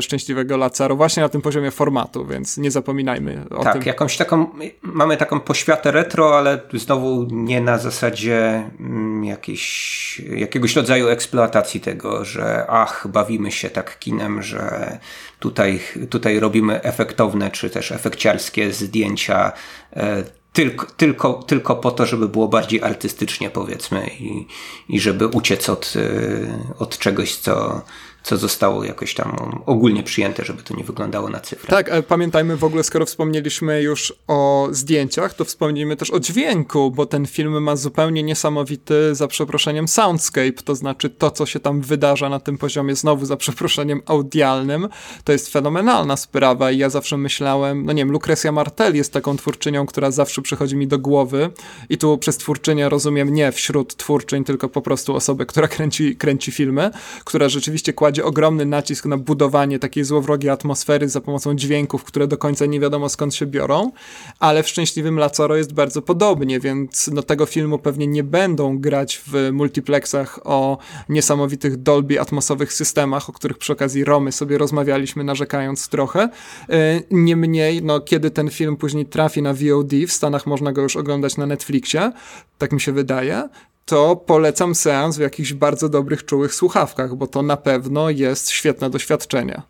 Szczęśliwego Lazaro właśnie na tym poziomie formatu, więc nie zapominajmy o tak, tym. Tak, jakąś taką, mamy taką poświatę retro, ale znowu nie na zasadzie mm, jakiejś, jakiegoś rodzaju eksploatacji tego, że ach, bawimy się tak kinem, że tutaj, tutaj robimy efektowne czy też efekciarskie zdjęcia e, tylko, tylko, tylko po to, żeby było bardziej artystycznie, powiedzmy, i, i żeby uciec od, e, od czegoś, co, co zostało jakoś tam ogólnie przyjęte, żeby to nie wyglądało na cyfrę. Tak, ale pamiętajmy w ogóle, skoro wspomnieliśmy już o zdjęciach, to wspomnijmy też o dźwięku, bo ten film ma zupełnie niesamowity, za przeproszeniem, soundscape, to znaczy to, co się tam wydarza na tym poziomie, znowu za przeproszeniem, audialnym, to jest fenomenalna sprawa i ja zawsze myślałem, no nie wiem, Lucrecia Martel jest taką twórczynią, która zawsze przychodzi mi do głowy i tu przez twórczynię rozumiem nie wśród twórczyń, tylko po prostu osobę, która kręci, kręci filmy, która rzeczywiście kładzie kładzie ogromny nacisk na budowanie takiej złowrogiej atmosfery za pomocą dźwięków, które do końca nie wiadomo skąd się biorą, ale w Szczęśliwym Lacoro jest bardzo podobnie, więc no, tego filmu pewnie nie będą grać w multiplexach o niesamowitych Dolby atmosowych systemach, o których przy okazji Romy sobie rozmawialiśmy, narzekając trochę. E, niemniej, no, kiedy ten film później trafi na VOD, w Stanach można go już oglądać na Netflixie, tak mi się wydaje, to polecam seans w jakichś bardzo dobrych, czułych słuchawkach, bo to na pewno jest świetne doświadczenie.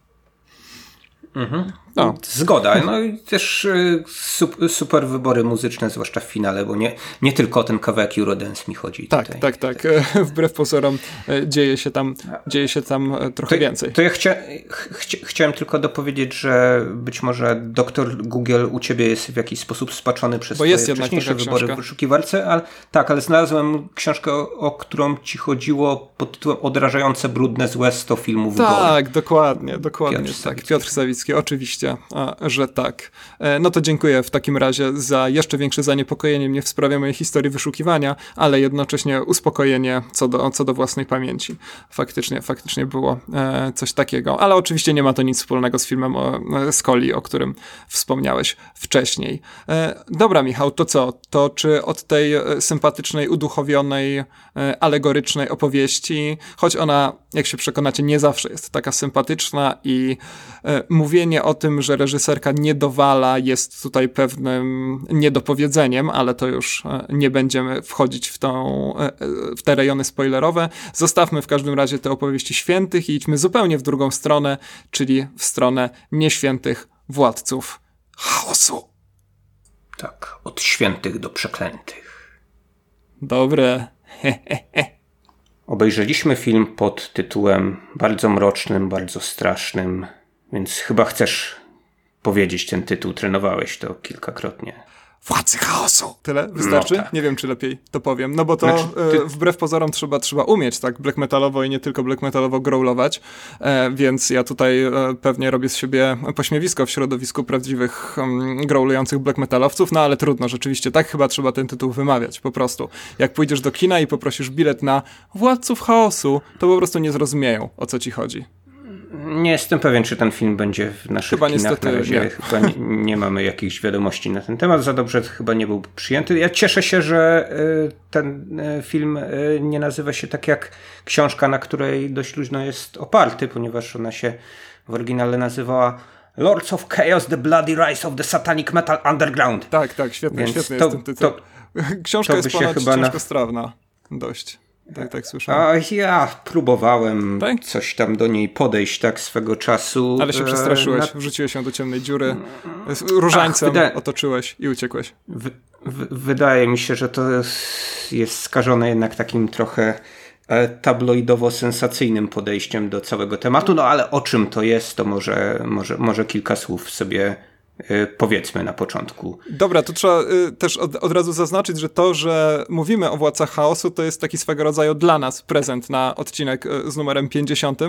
Mhm. No. Zgoda. No i też y, super wybory muzyczne, zwłaszcza w finale, bo nie, nie tylko o ten kawałek Eurodance mi chodzi. Tak, tutaj. tak, tak. Wbrew pozorom e, dzieje się tam, dzieje się tam e, trochę to, więcej. To ja chcia, chcia, chciałem tylko dopowiedzieć, że być może doktor Google u ciebie jest w jakiś sposób spaczony przez bo jest wcześniejsze wybory w wyszukiwarce, ale tak, ale znalazłem książkę, o, o którą ci chodziło pod tytułem Odrażające, brudne, złe 100 filmów Tak, dokładnie, dokładnie. Piotr tak. Piotr Sawicki, oczywiście oczywiście, że tak. E, no to dziękuję w takim razie za jeszcze większe zaniepokojenie mnie w sprawie mojej historii wyszukiwania, ale jednocześnie uspokojenie co do, co do własnej pamięci. Faktycznie, faktycznie było e, coś takiego, ale oczywiście nie ma to nic wspólnego z filmem o Skoli, o którym wspomniałeś wcześniej. E, dobra, Michał, to co? To czy od tej sympatycznej, uduchowionej, alegorycznej opowieści, choć ona, jak się przekonacie, nie zawsze jest taka sympatyczna i mówienie o tym, tym, że reżyserka nie dowala, jest tutaj pewnym niedopowiedzeniem, ale to już e, nie będziemy wchodzić w, tą, e, e, w te rejony spoilerowe. Zostawmy w każdym razie te opowieści świętych i idźmy zupełnie w drugą stronę, czyli w stronę nieświętych władców chaosu. Tak, od świętych do przeklętych. Dobre. Obejrzeliśmy film pod tytułem bardzo mrocznym, bardzo strasznym więc chyba chcesz powiedzieć ten tytuł, trenowałeś to kilkakrotnie. Władcy chaosu. Tyle? Wystarczy? No, tak. Nie wiem, czy lepiej to powiem. No bo to znaczy, ty... e, wbrew pozorom trzeba, trzeba umieć tak black metalowo i nie tylko black metalowo growlować, e, więc ja tutaj e, pewnie robię z siebie pośmiewisko w środowisku prawdziwych um, growlujących black metalowców, no ale trudno, rzeczywiście tak chyba trzeba ten tytuł wymawiać, po prostu. Jak pójdziesz do kina i poprosisz bilet na Władców chaosu, to po prostu nie zrozumieją, o co ci chodzi. Nie jestem pewien, czy ten film będzie w naszych chyba kinach. Na razie nie. chyba nie, nie, mamy jakichś wiadomości na ten temat. Za dobrze chyba nie był przyjęty. Ja cieszę się, że y, ten y, film y, nie nazywa się tak jak książka, na której dość luźno jest oparty, ponieważ ona się w oryginale nazywała Lords of Chaos, The Bloody Rise of the Satanic Metal Underground. Tak, tak, świetnie, świetnie to, jest ten tytuł. To, Książka to jest chyba ciężkostrawna. Na... Dość. Tak, tak słyszałem. A ja próbowałem tak? coś tam do niej podejść tak swego czasu. Ale się przestraszyłeś, na... wrzuciłeś ją do ciemnej dziury, różańcem Ach, wyda... otoczyłeś i uciekłeś. W, w, wydaje mi się, że to jest skażone jednak takim trochę e, tabloidowo-sensacyjnym podejściem do całego tematu, no ale o czym to jest, to może, może, może kilka słów sobie powiedzmy na początku. Dobra, to trzeba y, też od, od, razu zaznaczyć, że to, że mówimy o Władcach Chaosu, to jest taki swego rodzaju dla nas prezent na odcinek y, z numerem 50,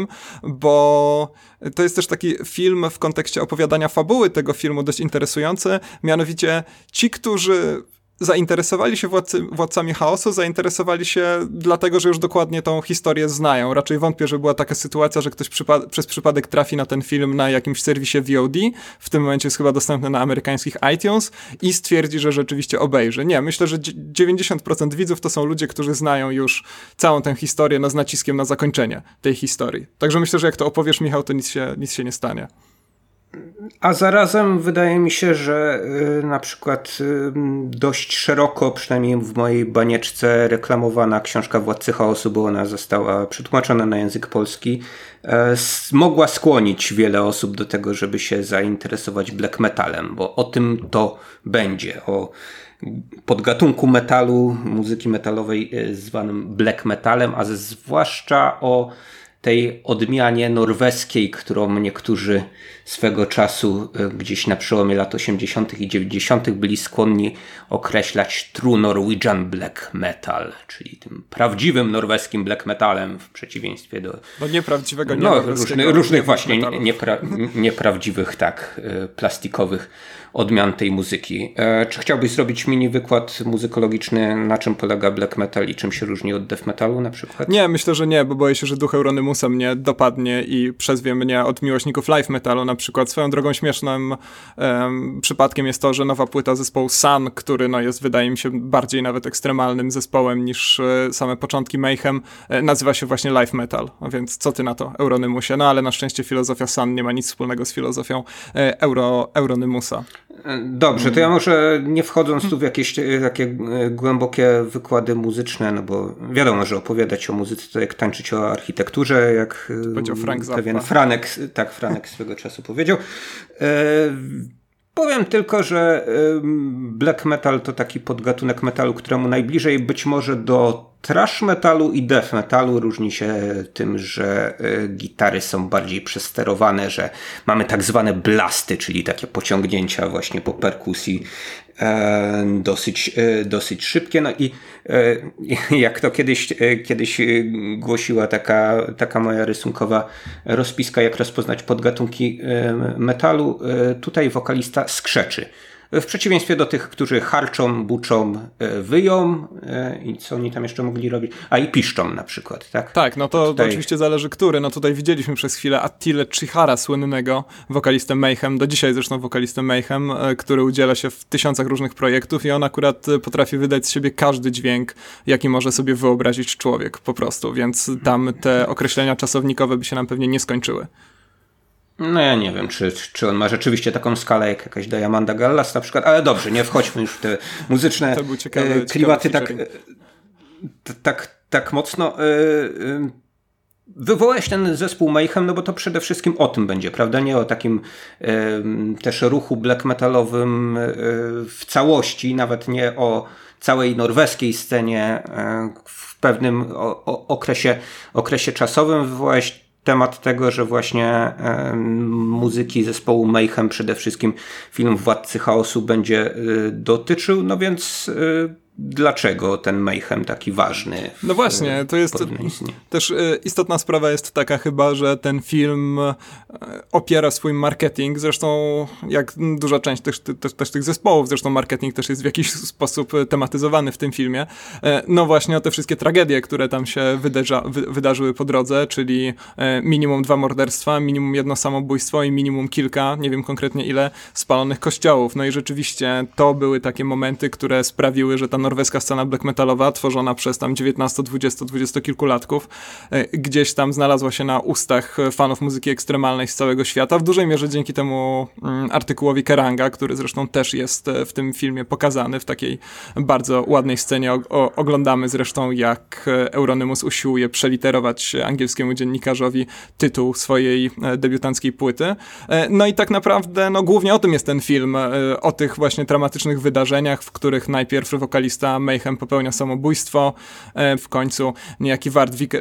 bo to jest też taki film w kontekście opowiadania fabuły tego filmu dość interesujący, mianowicie ci, którzy zainteresowali się władcy, władcami chaosu, zainteresowali się dlatego, że już dokładnie tą historię znają. Raczej wątpię, że była taka sytuacja, że ktoś przez przypadek trafi na ten film na jakimś serwisie VOD, w tym momencie jest chyba dostępny na amerykańskich iTunes i stwierdzi, że rzeczywiście obejrzy. Nie, myślę, że 90% widzów to są ludzie, którzy znają już całą tę historię no, z naciskiem na zakończenie tej historii. Także myślę, że jak to opowiesz, Michał, to nic się, nic się nie stanie. A zarazem wydaje mi się, że y, na przykład y, dość szeroko, przynajmniej w mojej banieczce, reklamowana książka Władcy Chaosu, bo ona została przetłumaczona na język polski, e, mogła skłonić wiele osób do tego, żeby się zainteresować black metalem, bo o tym to będzie. O podgatunku metalu, muzyki metalowej e, zwanym black metalem, a zwłaszcza o tej odmianie norweskiej, którą niektórzy swego czasu e, gdzieś na przełomie lat 80. i 90. byli skłonni określać true Norwegian black metal, czyli tym prawdziwym norweskim black metalem w przeciwieństwie do no nieprawdziwego no, różnych, różnych właśnie niepra nieprawdziwych tak e, plastikowych odmian tej muzyki. E, czy chciałbyś zrobić mini wykład muzykologiczny, na czym polega black metal i czym się różni od death metalu na przykład? Nie, myślę, że nie, bo boję się, że duch Euronymusa mnie dopadnie i przezwie mnie od miłośników live metalu na przykład. Swoją drogą śmiesznym przypadkiem jest to, że nowa płyta zespołu Sun, który no, jest wydaje mi się bardziej nawet ekstremalnym zespołem niż e, same początki Mayhem, e, nazywa się właśnie live metal. A więc co ty na to, Euronymusie? No ale na szczęście filozofia Sun nie ma nic wspólnego z filozofią Euro, Euronymusa. Dobrze, to ja może nie wchodząc tu w jakieś e, takie e, głębokie wykłady muzyczne, no bo wiadomo, że opowiadać o muzyce to jak tańczyć o architekturze, jak e, Frank pewien Franek, tak Franek swego czasu powiedział. Powiem tylko, że black metal to taki podgatunek metalu, któremu najbliżej być może do trash metalu i death metalu różni się tym, że gitary są bardziej przesterowane, że mamy tak zwane blasty, czyli takie pociągnięcia właśnie po perkusji E, dosyć, e, dosyć szybkie. No i e, jak to kiedyś, kiedyś głosiła taka, taka moja rysunkowa rozpiska, jak rozpoznać podgatunki metalu, tutaj wokalista skrzeczy. W przeciwieństwie do tych, którzy harczą, buczą, e, wyją e, i co oni tam jeszcze mogli robić, a i piszczą na przykład, tak? Tak, no to, tutaj... oczywiście zależy który. No tutaj widzieliśmy przez chwilę Attile Chihara, słynnego wokalistę Mayhem, do dzisiaj zresztą wokalistę Mayhem, e, który udziela się w tysiącach różnych projektów i on akurat potrafi wydać z siebie każdy dźwięk, jaki może sobie wyobrazić człowiek po prostu, więc tam te określenia czasownikowe by się nam pewnie nie skończyły. No ja nie wiem, czy, czy on ma rzeczywiście taką skalę jak jakaś Diamanda Gallas na przykład, ale dobrze, nie wchodźmy już w te muzyczne ciekawy, klimaty tak, e, tak, tak mocno. E, e, wywołałeś ten zespół Mayhem, no bo to przede wszystkim o tym będzie, prawda? Nie o takim też ruchu black metalowym w całości, nawet nie o całej norweskiej scenie w pewnym okresie, okresie czasowym. Wywołałeś temat tego, że właśnie muzyki zespołu Mayhem przede wszystkim film Władcy Chaosu będzie e, dotyczył, no więc e, dlaczego ten Mayhem taki ważny. No właśnie, to jest też e, istotna sprawa jest taka chyba, że ten film e, opiera swój marketing, zresztą jak duża część też, też, też tych zespołów, zresztą marketing też jest w jakiś sposób tematyzowany w tym filmie, no właśnie o te wszystkie tragedie, które tam się wy, wydarzyły po drodze, czyli minimum dwa morderstwa, minimum jedno samobójstwo i minimum kilka, nie wiem konkretnie ile, spalonych kościołów. No i rzeczywiście to były takie momenty, które sprawiły, że ta norweska scena black metalowa, tworzona przez tam 19, 20, 20 kilkulatków, e, gdzieś tam znalazła się na ustach fanów muzyki ekstremalnej z całego świata, w dużej mierze dzięki temu mm, artykułowi Keranga, który zresztą też jest e, w tym filmie pokazany w takiej bardzo ładnej scenie. O, oglądamy zresztą, jak e, Euronymous usiłuje przeliterować angielskiemu dziennikarzowi tytuł swojej debiutanckiej płyty. No i tak naprawdę, no głównie o tym jest ten film, o tych właśnie dramatycznych wydarzeniach, w których najpierw wokalista wokalista Mayhem popełnia samobójstwo. E, w końcu niejaki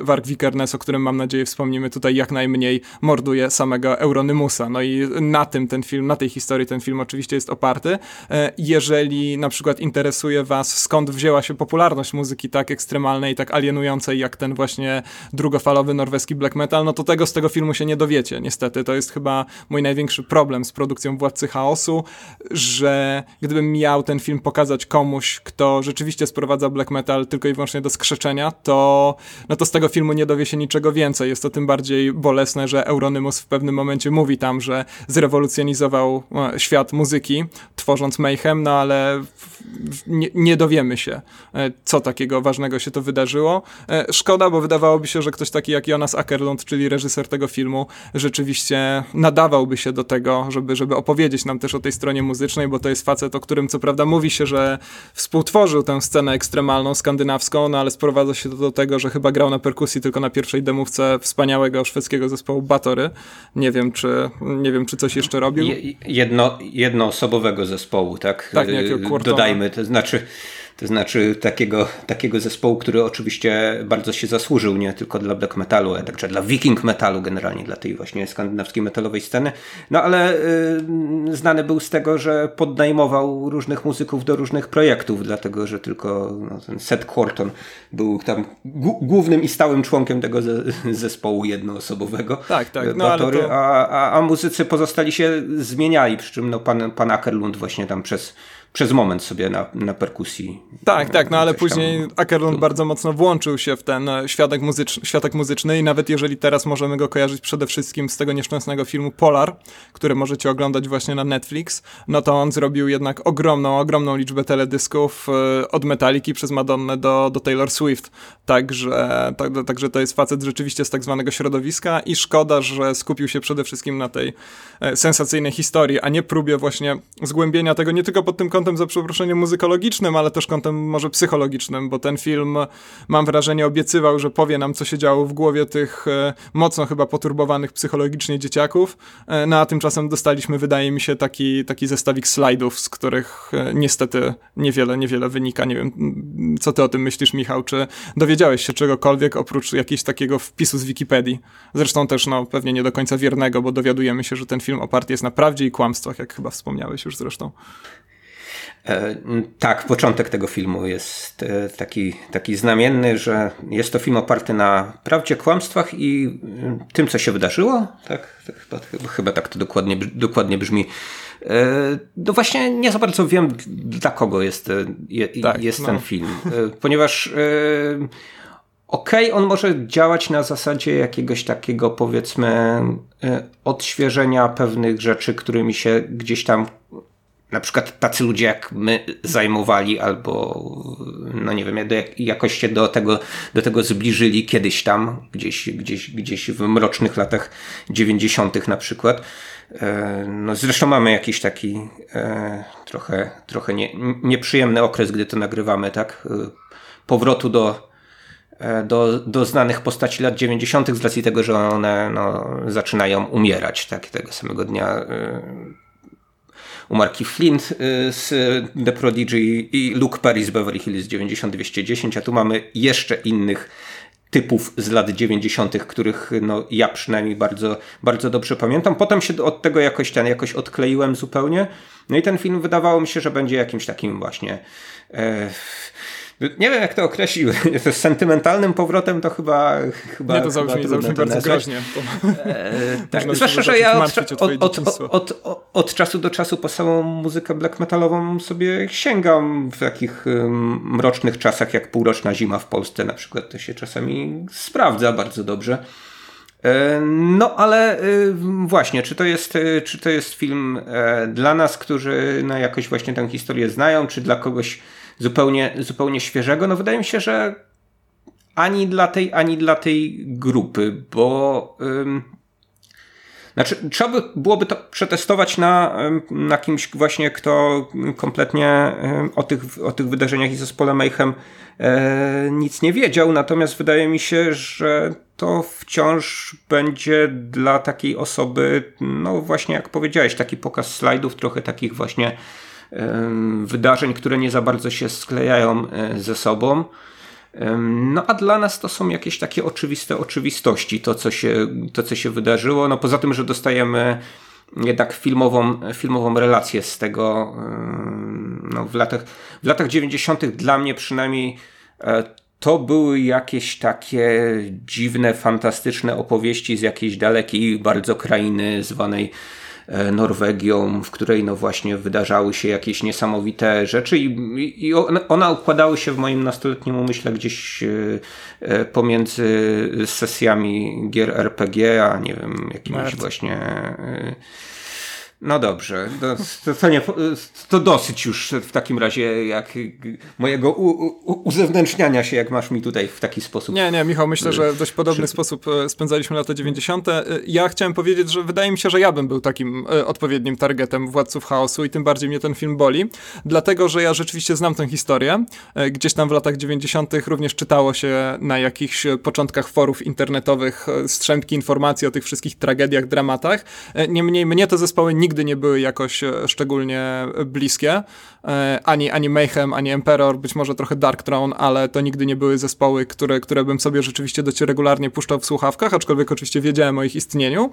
Wark Vikernes, o którym mam nadzieję wspomnimy tutaj jak najmniej, morduje samego Euronymusa. No i na tym ten film, na tej historii ten film oczywiście jest oparty. E, jeżeli na przykład interesuje was, skąd wzięła się popularność muzyki tak ekstremalnej, tak alienującej jak ten właśnie drugofalowy norweski black metal, no to tego z tego filmu się nie dowiecie, niestety. To jest chyba mój największy problem z produkcją Władcy Chaosu, że gdybym miał ten film pokazać komuś, kto rzeczywiście sprowadza black metal tylko i wyłącznie do skrzeczenia, to, no to z tego filmu nie dowie się niczego więcej. Jest to tym bardziej bolesne, że Euronymous w pewnym momencie mówi tam, że zrewolucjonizował e, świat muzyki, tworząc Mayhem, no ale nie, nie dowiemy się, e, co takiego ważnego się to wydarzyło. E, szkoda, bo wydawałoby się, że ktoś taki jak Jonas Ackerlund, czyli reżyser tego filmu, rzeczywiście nadawałby się do tego, żeby, żeby opowiedzieć nam też o tej stronie muzycznej, bo to jest facet, o którym co prawda mówi się, że współtworzył tę scenę ekstremalną, skandynawską, no ale sprowadza się to do tego, że chyba grał na perkusji tylko na pierwszej demówce wspaniałego szwedzkiego zespołu Batory. Nie wiem, czy, nie wiem, czy coś jeszcze robił. Jedno, jednoosobowego zespołu, tak? Tak, niejakiego Dodajmy, to znaczy to znaczy takiego, takiego zespołu, który oczywiście bardzo się zasłużył, nie tylko dla black metalu, ale także dla viking metalu, generalnie dla tej właśnie skandynawskiej metalowej sceny. No ale y, znany był z tego, że poddajmował różnych muzyków do różnych projektów, dlatego że tylko no, ten Seth Quarton był tam głównym i stałym członkiem tego zespołu jednoosobowego. Tak, tak. No, Batory, to... a, a, a muzycy pozostali się zmieniali, przy czym no, pan, pan Ackerlund właśnie tam przez przez moment sobie na, na perkusji. Tak, tak, no ale później Ackerlund bardzo mocno włączył się w ten e, światek, muzycz, światek muzyczny i nawet jeżeli teraz możemy go kojarzyć przede wszystkim z tego nieszczęsnego filmu Polar, który możecie oglądać właśnie na Netflix, no to on zrobił jednak ogromną, ogromną liczbę teledysków e, od Metaliki przez Madonnę do, do Taylor Swift. Także, tak, także to jest facet rzeczywiście z tak zwanego środowiska i szkoda, że skupił się przede wszystkim na tej e, sensacyjnej historii, a nie próbie właśnie zgłębienia tego nie tylko pod tym kątem, kątem, za przeproszeniem, muzykologicznym, ale też kątem może psychologicznym, bo ten film, mam wrażenie, obiecywał, że powie nam, co się działo w głowie tych e, mocno chyba poturbowanych psychologicznie dzieciaków, e, no a tymczasem dostaliśmy, wydaje mi się, taki, taki zestawik slajdów, z których e, niestety niewiele, niewiele wynika. Nie wiem, co ty o tym myślisz, Michał? Czy dowiedziałeś się czegokolwiek oprócz jakiegoś takiego wpisu z Wikipedii? Zresztą też, no, pewnie nie do końca wiernego, bo dowiadujemy się, że ten film oparty jest na prawdzie i kłamstwach, jak chyba wspomniałeś już zresztą. E, tak, początek tego filmu jest e, taki, taki znamienny, że jest to film oparty na prawdzie, kłamstwach i e, tym, co się wydarzyło. Tak, tak chyba, chyba tak to dokładnie, dokładnie brzmi. No właśnie nie za bardzo wiem, dla kogo jest, je, tak, jest no. ten film, ponieważ okej, okay, on może działać na zasadzie jakiegoś takiego powiedzmy odświeżenia pewnych rzeczy, którymi się gdzieś tam na przykład tacy ludzie jak my zajmowali, albo no nie wiem, jakoś się do tego, do tego zbliżyli kiedyś tam, gdzieś, gdzieś, gdzieś w mrocznych latach 90. na przykład. E, no zresztą mamy jakiś taki e, trochę, trochę nie, nieprzyjemny okres, gdy to nagrywamy, tak? E, powrotu do, do, do znanych postaci lat 90. z racji tego, że one no, zaczynają umierać, tak? Tego samego dnia umarł Keith Flint y, z The Prodigy i Luke Perry z Beverly Hills 9210, a tu mamy jeszcze innych typów z lat 90., których no, ja przynajmniej bardzo, bardzo dobrze pamiętam. Potem się od tego jakoś ten jakoś odkleiłem zupełnie. No i ten film wydawało mi się, że będzie jakimś takim właśnie. E, nie wiem, jak to określił. To sentymentalnym powrotem to chyba. chyba nie, to zabrzmi, zabrzmi bardzo groźnie. E, tak. Zwłaszcza, że ja od, od, od, od, czasu do czasu po samą muzykę black metalową sobie sięgam w takich mrocznych czasach, jak półroczna zima w Polsce na przykład. To się czasami sprawdza bardzo dobrze. E, no, ale e, właśnie, czy to jest, czy to jest film dla nas, którzy no, jakoś właśnie tę historię znają, czy dla kogoś zupełnie, zupełnie świeżego. No wydaje mi się, że ani dla tej, ani dla tej grupy, bo ym, znaczy, trzeba by, byłoby to przetestować na, na kimś właśnie, kto kompletnie o tych, o tych wydarzeniach i zespole Mayhem e, nic nie wiedział, natomiast wydaje mi się, że to wciąż będzie dla takiej osoby, no właśnie jak powiedziałeś, taki pokaz slajdów, trochę takich właśnie wydarzeń, które nie za bardzo się sklejają ze sobą. No a dla nas to są jakieś takie oczywiste oczywistości, to co się, to, co się wydarzyło. No poza tym, że dostajemy jednak filmową, filmową relację z tego no, w, latach, w latach 90. dla mnie przynajmniej e, to były jakieś takie dziwne, fantastyczne opowieści z jakiejś dalekiej bardzo krainy zwanej E, Norwegią, w której no właśnie wydarzały się jakieś niesamowite rzeczy i, i one układały się w moim nastoletnim umyśle gdzieś e, e, pomiędzy sesjami gier RPG, a nie wiem, jakimiś właśnie no dobrze, to, to, to, nie, to, dosyć już w takim razie jak mojego u, u, uzewnętrzniania się, jak masz mi tutaj w taki sposób. Nie, nie, Michał, myślę, że w dość podobny sposób e, spędzaliśmy lata 90. E, ja chciałem powiedzieć, że wydaje mi się, że ja bym był takim e, odpowiednim targetem Władców Chaosu i tym bardziej mnie ten film boli, dlatego, że ja rzeczywiście znam tę historię. Gdzieś tam w latach 90. również czytało się na jakichś początkach forów internetowych strzępki informacji o tych wszystkich tragediach, dramatach. Niemniej mnie te zespoły nigdy nigdy nie były jakoś e, szczególnie bliskie. E, ani, ani Mayhem, ani Emperor, być może trochę Dark Throne, ale to nigdy nie były zespoły, które, które bym sobie rzeczywiście dość regularnie puszczał w słuchawkach, aczkolwiek oczywiście wiedziałem o ich istnieniu.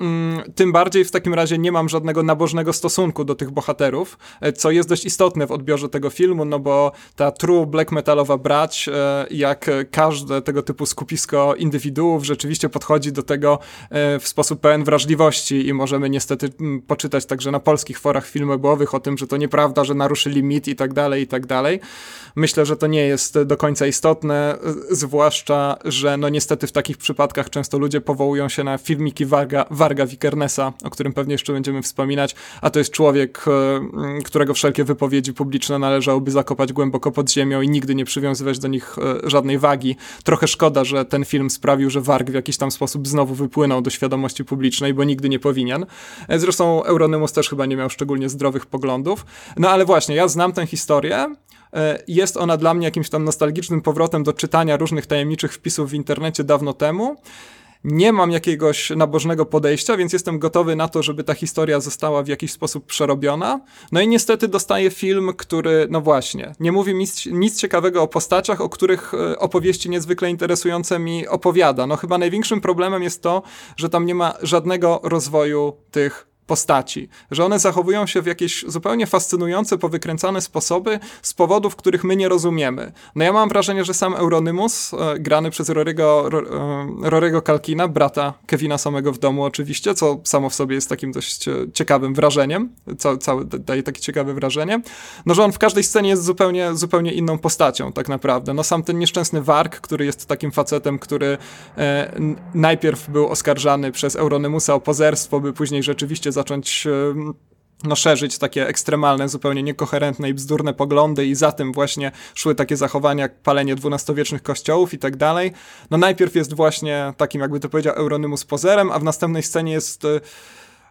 Mm, tym bardziej w takim razie nie mam żadnego nabożnego stosunku do tych bohaterów, e, co jest dość istotne w odbiorze tego filmu, no bo ta true black metalowa brać, e, jak każde tego typu skupisko indywiduów, rzeczywiście podchodzi do tego e, w sposób pełen wrażliwości i możemy niestety mm, poczytać także na polskich forach filmowych o tym, że to nieprawda, że naruszyli mit i tak dalej, i tak dalej. Myślę, że to nie jest do końca istotne, zwłaszcza, że no niestety w takich przypadkach często ludzie powołują się na filmiki Warga, Warga Wikernesa, o którym pewnie jeszcze będziemy wspominać, a to jest człowiek, e, którego wszelkie wypowiedzi publiczne należałoby zakopać głęboko pod ziemią i nigdy nie przywiązywać do nich e, żadnej wagi. Trochę szkoda, że ten film sprawił, że Warg w jakiś tam sposób znowu wypłynął do świadomości publicznej, bo nigdy nie powinien. E, zresztą Euronymous też chyba nie miał szczególnie zdrowych poglądów. No ale właśnie, ja znam tę historię, jest ona dla mnie jakimś tam nostalgicznym powrotem do czytania różnych tajemniczych wpisów w internecie dawno temu nie mam jakiegoś nabożnego podejścia, więc jestem gotowy na to, żeby ta historia została w jakiś sposób przerobiona. No i niestety dostaję film, który, no właśnie, nie mówi nic, nic ciekawego o postaciach, o których e, opowieści niezwykle interesujące mi opowiada. No chyba największym problemem jest to, że tam nie ma żadnego rozwoju tych postaci, że one zachowują się w jakieś zupełnie fascynujące, powykręcane sposoby z powodów, których my nie rozumiemy. No ja mam wrażenie, że sam Euronymous, e, grany przez Rorygo, e, Rorygo Kalkina, brata Kevina samego w domu oczywiście, co samo w sobie jest takim dość e, ciekawym wrażeniem, co, cały, daje takie ciekawe wrażenie, no że on w każdej scenie jest zupełnie, zupełnie inną postacią tak naprawdę. No sam ten nieszczęsny Warg, który jest takim facetem, który e, najpierw był oskarżany przez Euronymusa o pozerstwo, by później rzeczywiście zacząć no, szerzyć takie ekstremalne, zupełnie niekoherentne i bzdurne poglądy i za tym właśnie szły takie zachowania jak palenie dwunastowiecznych kościołów i tak dalej. No najpierw jest właśnie takim, jakby to powiedział, Euronymus pozerem, a w następnej scenie jest e,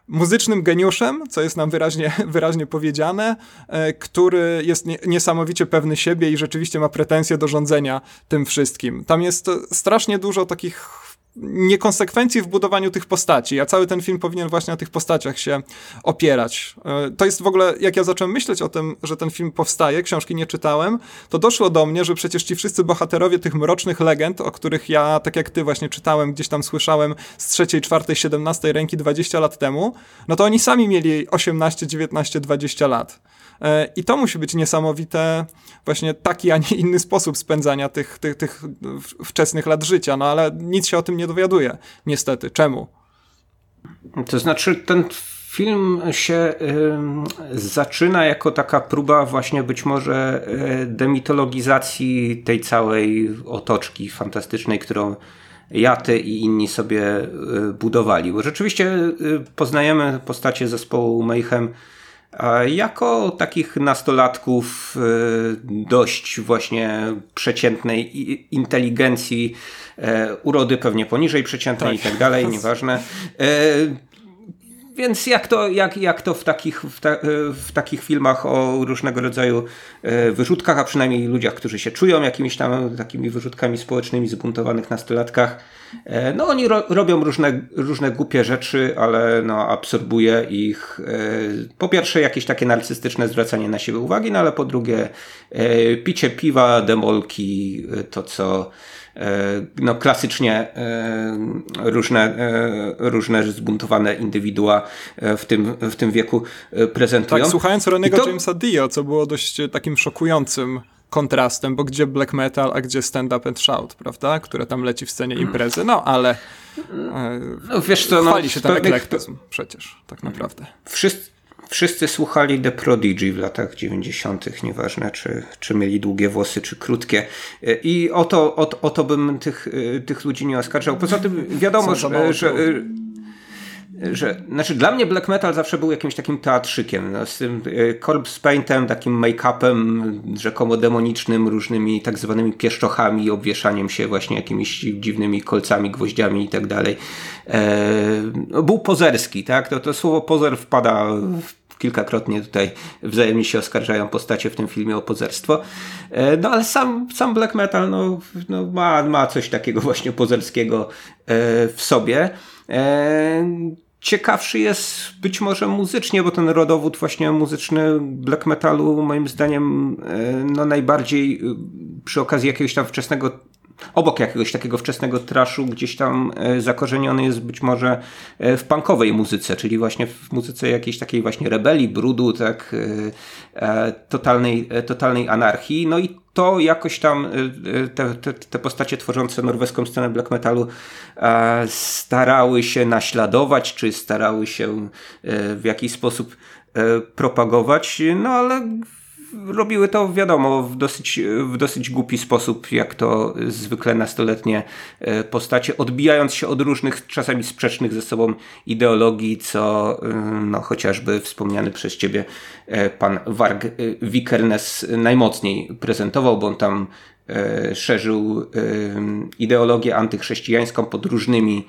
muzycznym geniuszem, co jest nam wyraźnie, wyraźnie powiedziane, e, który jest niesamowicie pewny siebie i rzeczywiście ma pretensje do rządzenia tym wszystkim. Tam jest strasznie dużo takich niekonsekwencji w budowaniu tych postaci, a cały ten film powinien właśnie na tych postaciach się opierać. E, to jest w ogóle, jak ja zacząłem myśleć o tym, że ten film powstaje, książki nie czytałem, to doszło do mnie, że przecież ci wszyscy bohaterowie tych mrocznych legend, o których ja, tak jak ty właśnie czytałem, gdzieś tam słyszałem z trzeciej, czwartej, siedemnastej ręki 20 lat temu, no to oni sami mieli 18, 19, 20 lat. E, I to musi być niesamowite, właśnie taki, a nie inny sposób spędzania tych, tych, tych wczesnych lat życia, no ale nic się o tym nie dowiaduje, niestety. Czemu? To znaczy, ten film się y, zaczyna jako taka próba właśnie być może y, demitologizacji tej całej otoczki fantastycznej, którą ja, ty i inni sobie y, budowali. Bo rzeczywiście poznajemy postacie zespołu Mayhem jako takich nastolatków y, dość właśnie przeciętnej inteligencji, e, urody pewnie poniżej przeciętnej tak. i tak dalej, nieważne. Więc jak to, jak, jak to w, takich, w, ta, w takich filmach o różnego rodzaju e, wyrzutkach, a przynajmniej ludziach, którzy się czują jakimiś tam takimi wyrzutkami społecznymi, zbuntowanych nastolatkach, e, no oni ro, robią różne, różne głupie rzeczy, ale no, absorbuje ich e, po pierwsze jakieś takie narcystyczne zwracanie na siebie uwagi, no ale po drugie picie piwa, demolki, to co no, klasycznie e, różne, e, różne zbuntowane indywidua w tym, w tym wieku prezentują. Tak, słuchając Renego to... Jamesa Dio, co było dość takim szokującym kontrastem, bo gdzie black metal, a gdzie stand up and shout, prawda? Które tam leci w scenie imprezy, no ale no, wiesz co, no, chwali się ten pewnych... eklektyzm przecież, tak naprawdę. Wszyscy, Wszyscy słuchali The Prodigy w latach 90., nieważne czy, czy mieli długie włosy, czy krótkie. I o to, o, o to bym tych, tych ludzi nie oskarżał. Poza tym wiadomo, że, że że, znaczy dla mnie black metal zawsze był jakimś takim teatrzykiem, no, z tym y, corpse paintem, takim make-upem rzekomo demonicznym, różnymi tak zwanymi pieszczochami, obwieszaniem się właśnie jakimiś dziwnymi kolcami, gwoździami i tak dalej. E, no, był pozerski, tak? To, to słowo pozer wpada w kilkakrotnie tutaj wzajemnie się oskarżają postacie w tym filmie o pozerstwo. E, no ale sam, sam black metal no, no ma, ma coś takiego właśnie pozerskiego e, w sobie. Ciekawszy jest być może muzycznie, bo ten rodowód właśnie muzyczny black metalu moim zdaniem no najbardziej przy okazji jakiegoś tam wczesnego obok jakiegoś takiego wczesnego traszu gdzieś tam e, zakorzeniony jest być może e, w punkowej muzyce, czyli właśnie w muzyce jakiejś takiej właśnie rebelii, brudu, tak, e, totalnej, totalnej anarchii. No i to jakoś tam te, te, te postacie tworzące norweską scenę black metalu starały się naśladować, czy starały się w jakiś sposób propagować, no ale robiły to, wiadomo, w dosyć, w dosyć głupi sposób, jak to zwykle nastoletnie e, postacie, odbijając się od różnych, czasami sprzecznych ze sobą ideologii, co e, no, chociażby wspomniany przez ciebie e, pan Warg Vikernes najmocniej prezentował, bo on tam szerzył ideologię antychrześcijańską pod różnymi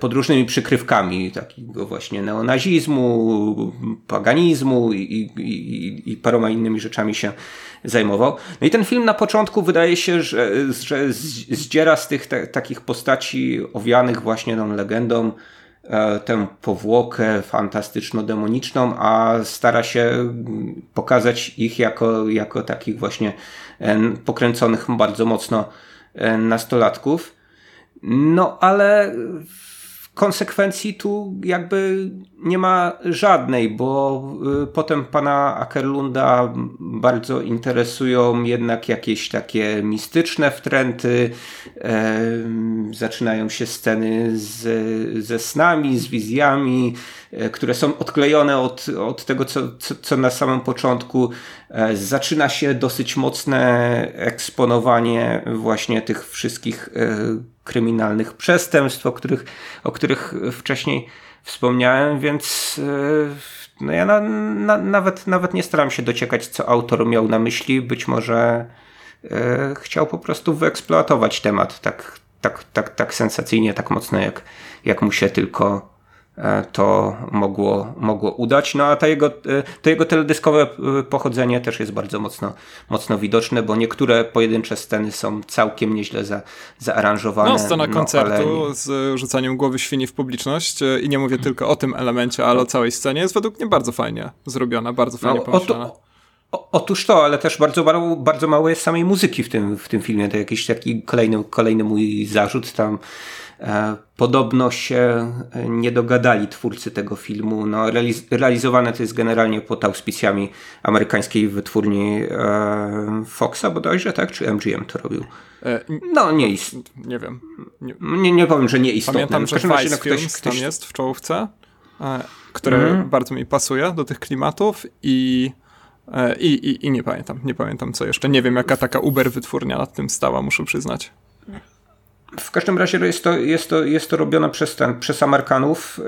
pod różnymi przykrywkami takiego właśnie neonazizmu, paganizmu i, i, i paroma innymi rzeczami się zajmował. No i ten film na początku wydaje się, że, że zdziera z tych te, takich postaci owianych właśnie tą legendą e, tę powłokę fantastyczno-demoniczną, a stara się pokazać ich jako, jako takich właśnie e, pokręconych bardzo mocno nastolatków. No ale konsekwencji tu jakby nie ma żadnej, bo y, potem pana Akerlunda bardzo interesują jednak jakieś takie mistyczne wtręty, e, zaczynają się sceny z, ze snami, z wizjami, e, które są odklejone od, od tego, co, co, co na samym początku. E, zaczyna się dosyć mocne eksponowanie właśnie tych wszystkich kryminalnych przestępstw, o których, o których wcześniej wspomniałem, więc e, no ja na, na, nawet, nawet nie staram się dociekać, co autor miał na myśli. Być może e, chciał po prostu wyeksploatować temat tak, tak, tak, tak sensacyjnie, tak mocno, jak, jak mu się tylko to mogło, mogło udać. No a to jego, e, to jego teledyskowe e, pochodzenie też jest bardzo mocno, mocno widoczne, bo niektóre pojedyncze sceny są całkiem nieźle za, zaaranżowane. No, scena no, koncertu ale... z rzucaniem głowy świni w publiczność i nie mówię tylko o tym elemencie, ale o całej scenie jest według mnie bardzo fajnie zrobiona, bardzo fajnie no, pomyślana. O, otóż to, ale też bardzo, mało, bardzo mało jest samej muzyki w tym, w tym filmie. To jakiś taki kolejny, kolejny mój zarzut tam E, podobno się nie dogadali twórcy tego filmu. No, realiz realizowane to jest generalnie pod auspicjami amerykańskiej wytwórni e, Foxa bodajże, tak? Czy MGM to robił? E, no, nie ist... Nie wiem. Nie, nie, powiem, że nie istotne. Pamiętam, że Vice no, ktoś, ktoś... tam jest w czołówce, e, które mm. bardzo mi pasuje do tych klimatów i e, i, i, I nie pamiętam, nie pamiętam co jeszcze. Nie wiem, jaka taka Uber wytwórnia nad tym stała, muszę przyznać. W każdym razie jest to, jest to, jest to robione przez, ten, przez Amerykanów.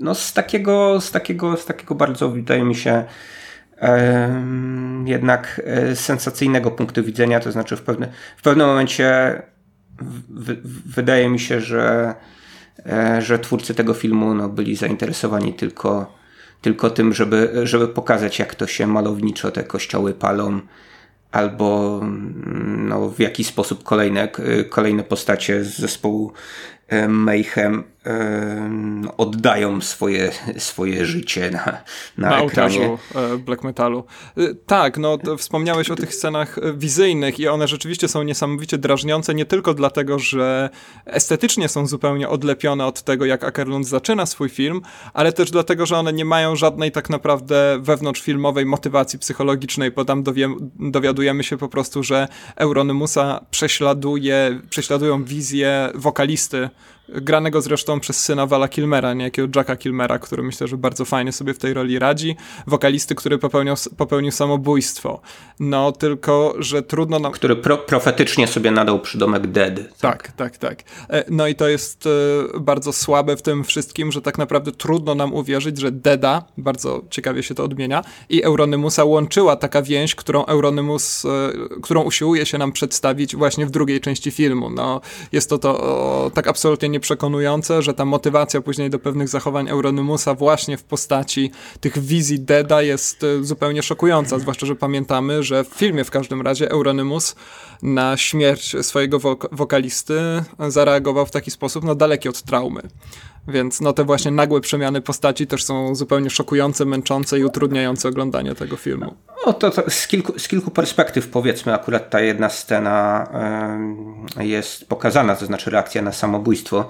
No z takiego, z takiego, z takiego bardzo, wydaje mi się, jednak e, sensacyjnego punktu widzenia, to znaczy w, pewne, w pewnym momencie w, wydaje mi się, że e, że twórcy tego filmu no, byli zainteresowani tylko, tylko tym, żeby, żeby pokazać, jak to się malowniczo te kościoły palą, albo no, w jaki sposób kolejne, kolejne postacie z zespołu e, Mayhem oddają swoje, swoje życie na, na, na ekranie. E, black metalu. E, tak, no wspomniałeś o tych scenach e, wizyjnych i one rzeczywiście są niesamowicie drażniące, nie tylko dlatego, że estetycznie są zupełnie odlepione od tego, jak Ackerlund zaczyna swój film, ale też dlatego, że one nie mają żadnej tak naprawdę wewnątrzfilmowej motywacji psychologicznej, bo tam dowie, dowiadujemy się po prostu, że Euronymusa prześladuje, prześladują wizję wokalisty granego zresztą przez syna Vala Kilmera, niejakiego Jacka Kilmera, który myślę, że bardzo fajnie sobie w tej roli radzi, wokalisty, który popełnił, popełnił samobójstwo. No tylko, że trudno nam... Który pro, profetycznie sobie nadał przydomek Dead. Tak, tak, tak. E, no i to jest e, bardzo słabe w tym wszystkim, że tak naprawdę trudno nam uwierzyć, że Deda, bardzo ciekawie się to odmienia, i Euronymusa łączyła taka więź, którą Euronymus, e, którą usiłuje się nam przedstawić właśnie w drugiej części filmu. No, jest to to tak absolutnie nie przekonujące, że ta motywacja później do pewnych zachowań Euronymusa właśnie w postaci tych wizji Deda jest e, zupełnie szokująca, zwłaszcza, że pamiętamy, że w filmie w każdym razie Euronymus na śmierć swojego wok wokalisty zareagował w taki sposób, no daleki od traumy. Więc no te właśnie nagłe przemiany postaci też są zupełnie szokujące, męczące i utrudniające oglądanie tego filmu. No to, to z, kilku, z kilku perspektyw powiedzmy akurat ta jedna scena y, jest pokazana, to znaczy reakcja na samobójstwo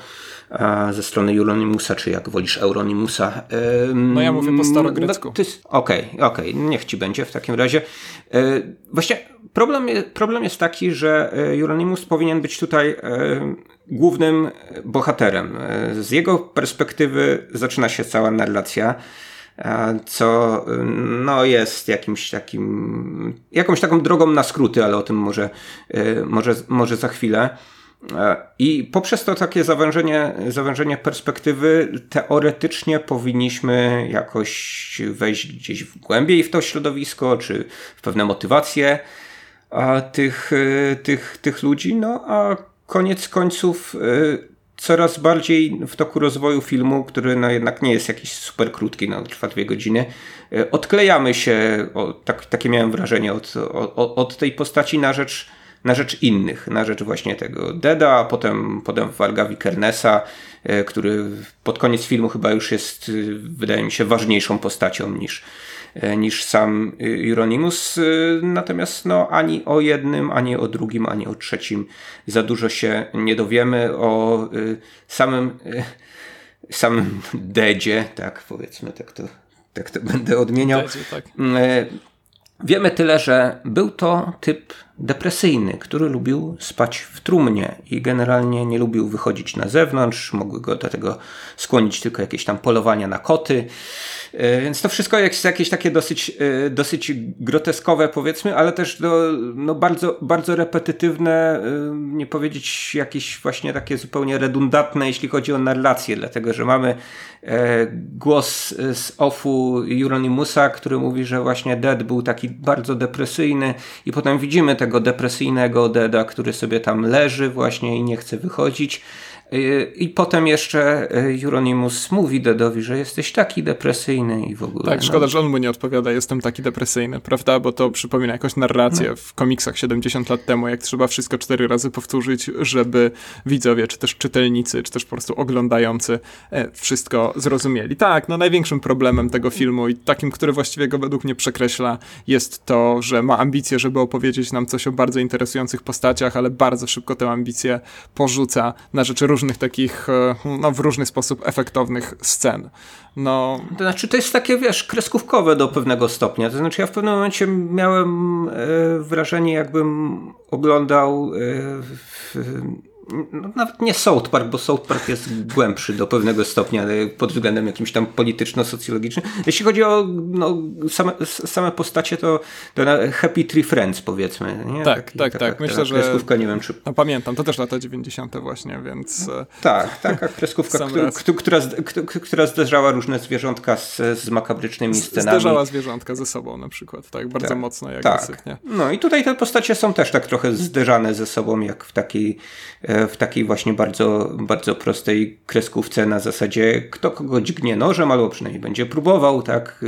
ze strony Euronymusa, czy jak wolisz Euronymusa. Y, no ja mówię po starogrecku. No, okej, okej, okay, okay, niech ci będzie w takim razie. właśnie problem, problem jest taki, że Euronymus powinien być tutaj głównym bohaterem. Z jego perspektywy zaczyna się cała narracja, co no, jest jakimś takim, jakąś taką drogą na skróty, ale o tym może, może, może za chwilę. I poprzez to takie zawężenie, zawężenie perspektywy, teoretycznie powinniśmy jakoś wejść gdzieś w głębiej w to środowisko, czy w pewne motywacje tych, tych, tych ludzi, no a koniec końców coraz bardziej w toku rozwoju filmu, który no jednak nie jest jakiś super krótki, no trwa dwie godziny, odklejamy się, o, tak, takie miałem wrażenie, od, od tej postaci na rzecz na rzecz innych, na rzecz właśnie tego Deda, a potem, potem Warga Wikernesa, y, który pod koniec filmu chyba już jest, wydaje mi się, ważniejszą postacią niż, E, niż sam Euronymous. E, natomiast no, ani o jednym, ani o drugim, ani o trzecim za dużo się nie dowiemy. O e, samym, samym Dedzie, tak powiedzmy, tak to, tak to będę odmieniał. Dedzie, tak. Wiemy tyle, że był to typ depresyjny, który lubił spać w trumnie i generalnie nie lubił wychodzić na zewnątrz. Mogły go do tego skłonić tylko jakieś tam polowania na koty. E, więc to wszystko jest jakieś takie dosyć, e, dosyć groteskowe, powiedzmy, ale też do, no bardzo, bardzo repetytywne, e, nie powiedzieć jakieś właśnie takie zupełnie redundantne, jeśli chodzi o narrację, dlatego że mamy głos z offu Euronymusa, który mówi, że właśnie Dead był taki bardzo depresyjny i potem widzimy tego depresyjnego Deada, który sobie tam leży właśnie i nie chce wychodzić. I potem jeszcze e, Euronymous mówi Dedowi, że jesteś taki depresyjny i w ogóle. Tak, szkoda, no. że on mu nie odpowiada, jestem taki depresyjny, prawda? Bo to przypomina jakąś narrację no. w komiksach 70 lat temu, jak trzeba wszystko cztery razy powtórzyć, żeby widzowie, czy też czytelnicy, czy też po prostu oglądający e, wszystko zrozumieli. Tak, no największym problemem tego filmu i takim, który właściwie go według mnie przekreśla, jest to, że ma ambicje, żeby opowiedzieć nam coś o bardzo interesujących postaciach, ale bardzo szybko tę ambicję porzuca na rzecz różnych różnych takich, e, no w różny sposób efektownych scen. No. To znaczy, to jest takie, wiesz, kreskówkowe do pewnego stopnia. To znaczy, ja w pewnym momencie miałem e, wrażenie, jakbym oglądał e, no, nawet nie South Park, bo South Park jest głębszy do pewnego stopnia pod względem jakimś tam polityczno-socjologicznym. Jeśli chodzi o no, same, same postacie, to, to Happy Tree Friends powiedzmy. Nie? Tak, Taki, tak, tak. Myślę, że... Kreskówka, nie wiem czy... No, pamiętam, to też lata 90. właśnie, więc... E, tak, taka kreskówka, która, która zderzała różne zwierzątka z, z makabrycznymi scenami. Zderzała zwierzątka ze sobą na przykład, tak, bardzo tak, mocno i agresywnie. Tak. No i tutaj te postacie są też tak trochę zderzane ze sobą, jak w takiej e, w takiej właśnie bardzo, bardzo prostej kreskówce na zasadzie kto kogo dźgnie nożem, albo przynajmniej będzie próbował, tak?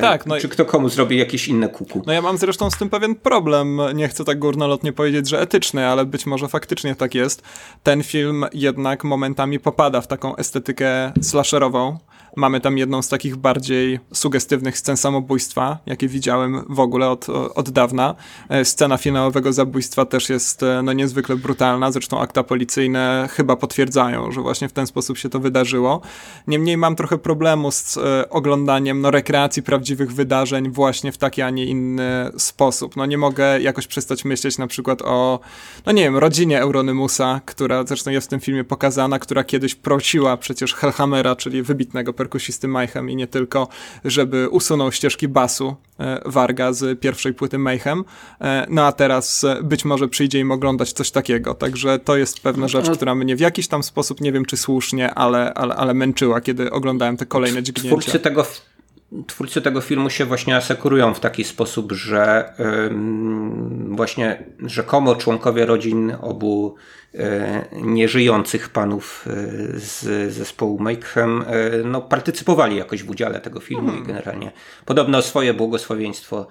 Tak. No czy kto komu zrobi jakieś inne kuku. No ja mam zresztą z tym pewien problem. Nie chcę tak górnolotnie powiedzieć, że etyczny, ale być może faktycznie tak jest. Ten film jednak momentami popada w taką estetykę slasherową Mamy tam jedną z takich bardziej sugestywnych scen samobójstwa, jakie widziałem w ogóle od, od dawna. E, scena finałowego zabójstwa też jest e, no, niezwykle brutalna, zresztą akta policyjne chyba potwierdzają, że właśnie w ten sposób się to wydarzyło. Niemniej mam trochę problemu z e, oglądaniem no, rekreacji prawdziwych wydarzeń właśnie w taki, a nie inny sposób. No nie mogę jakoś przestać myśleć na przykład o, no nie wiem, rodzinie Euronymusa, która zresztą jest w tym filmie pokazana, która kiedyś prosiła przecież Hellhammera, czyli wybitnego perkusisty Mayhem i nie tylko, żeby usunął ścieżki basu e, Warga z pierwszej płyty Mayhem. E, no a teraz e, być może przyjdzie im oglądać coś takiego. Także to jest pewna rzecz, która mnie w jakiś tam sposób, nie wiem czy słusznie, ale, ale, ale męczyła, kiedy oglądałem te kolejne dźgnięcia. Twórcy tego twórcy tego filmu się właśnie asekurują w taki sposób, że yy, właśnie rzekomo członkowie rodzin obu yy, nieżyjących panów yy, z zespołu Mayhem no, partycypowali jakoś w udziale tego filmu hmm. i generalnie podobno swoje błogosławieństwo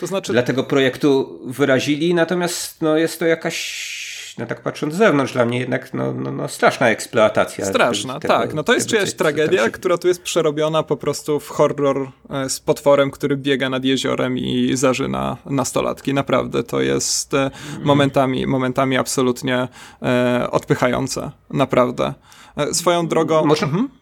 to znaczy... dla tego projektu wyrazili, natomiast no, jest to jakaś no tak patrząc z zewnątrz, dla mnie jednak no, no, no straszna eksploatacja. Straszna, tego, tak. No to jest czyjaś tragedia, się... która tu jest przerobiona po prostu w horror e, z potworem, który biega nad jeziorem i zażyna nastolatki. Naprawdę, to jest mm. momentami, momentami absolutnie e, odpychające. Naprawdę. E, swoją drogą... Może... Mhm.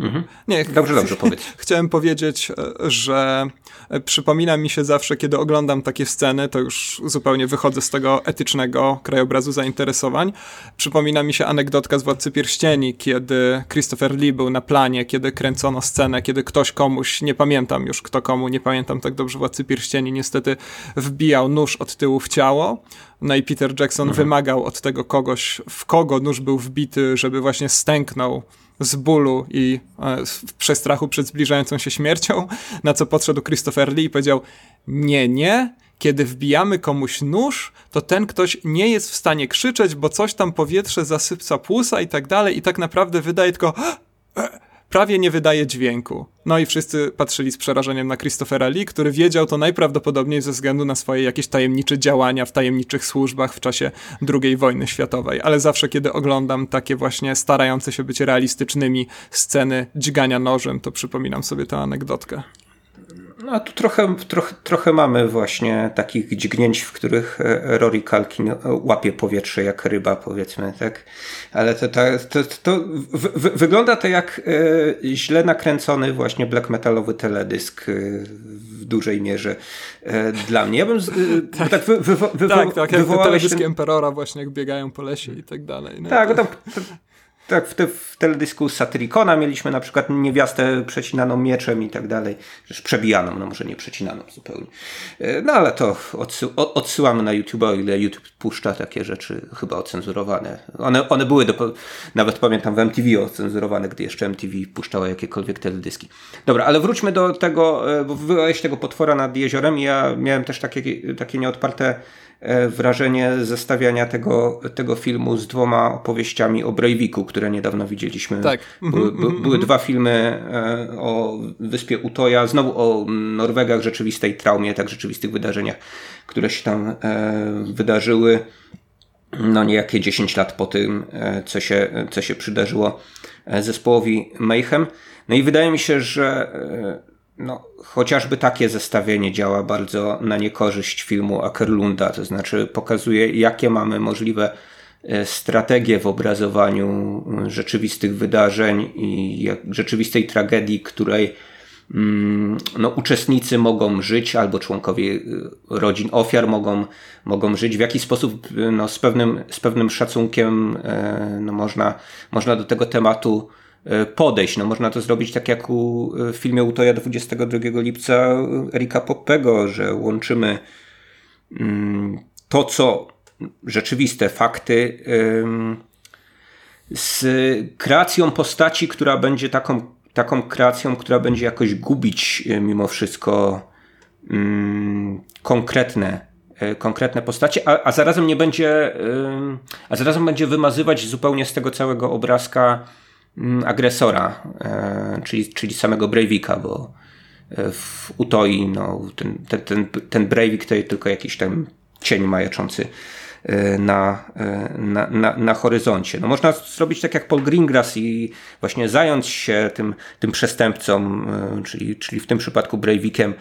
Mhm. Nie, dobrze, dobrze, powiedz. Chciałem powiedzieć, e, że e, przypomina mi się zawsze, kiedy oglądam takie sceny, to już zupełnie wychodzę z tego etycznego krajobrazu zainteresowań. Przypomina mi się anegdotka z Władcy Pierścieni, kiedy Christopher Lee był na planie, kiedy kręcono scenę, kiedy ktoś komuś, nie pamiętam już kto komu, nie pamiętam tak dobrze Władcy Pierścieni, niestety wbijał nóż od tyłu w ciało. No i Peter Jackson mhm. wymagał od tego kogoś, w kogo nóż był wbity, żeby właśnie stęknął z bólu i e, w przestrachu przed zbliżającą się śmiercią, na co podszedł Christopher Lee i powiedział: Nie, nie. Kiedy wbijamy komuś nóż, to ten ktoś nie jest w stanie krzyczeć, bo coś tam powietrze zasypca płusa i tak dalej, i tak naprawdę wydaje tylko prawie nie wydaje dźwięku. No i wszyscy patrzyli z przerażeniem na Christophera Lee, który wiedział to najprawdopodobniej ze względu na swoje jakieś tajemnicze działania w tajemniczych służbach w czasie II wojny światowej. Ale zawsze, kiedy oglądam takie właśnie starające się być realistycznymi sceny dźgania nożem, to przypominam sobie tę anegdotkę. No tu trochę, trochę, trochę mamy właśnie takich dźgnięć, w których e, Rory Kalkin e, łapie powietrze jak ryba, powiedzmy, tak? Ale to, to, to, to wygląda to jak e, źle nakręcony właśnie black metalowy teledysk w dużej mierze dla mnie. Ja bym tak, tak, wy, wy, wy, tak, tak, jak ten... Emperora właśnie jak biegają po lesie i tak dalej. No tak, to... tam tak, w, te, w teledysku Satyricona mieliśmy na przykład niewiastę przecinaną mieczem i tak dalej. Przebijaną, no może nie przecinaną zupełnie. E, no ale to odsy odsyłamy na YouTube, o ile YouTube puszcza takie rzeczy chyba ocenzurowane. One, one były, do, nawet pamiętam w MTV ocenzurowane, gdy jeszcze MTV puszczało jakiekolwiek teledyski. Dobra, ale wróćmy do tego, e, bo wywołałeś tego potwora nad jeziorem i ja miałem też takie, takie nieodparte wrażenie zestawiania tego, tego filmu z dwoma opowieściami o Breiviku, które niedawno widzieliśmy. Tak. Były, by, mhm, były mhm. dwa filmy e, o wyspie Utoja, znowu o Norwegach, rzeczywistej traumie, tak rzeczywistych wydarzeniach, które się tam e, wydarzyły no niejakie 10 lat po tym, co się, co się przydarzyło zespołowi Mayhem. No i wydaje mi się, że no, chociażby takie zestawienie działa bardzo na niekorzyść filmu Akerlunda, to znaczy pokazuje, jakie mamy możliwe e, strategie w obrazowaniu e, rzeczywistych wydarzeń i rzeczywistej tragedii, której mm, no, uczestnicy mogą żyć, albo członkowie e, rodzin ofiar mogą, mogą żyć, w jaki sposób no, z, pewnym, z pewnym szacunkiem no, można, można do tego tematu E, podejść. No, można to zrobić tak jak u, e, w filmie Utoja 22 lipca Erika Poppego, że łączymy mm, to, co rzeczywiste fakty z kreacją postaci, która będzie taką, taką kreacją, która będzie jakoś gubić e, mimo wszystko mm, konkretne konkretne postacie, a, a zarazem nie będzie, a zarazem będzie wymazywać zupełnie z tego całego obrazka agresora, czyli, czyli samego Breivika, bo w Utoi no, ten, ten, ten, ten Breivik to jest tylko jakiś tam cień majaczący E, na, e, na, na, na horyzoncie. No można zrobić tak jak Paul Greengrass i właśnie zająć się tym, tym przestępcą, e, czyli, czyli w tym przypadku Breivikiem.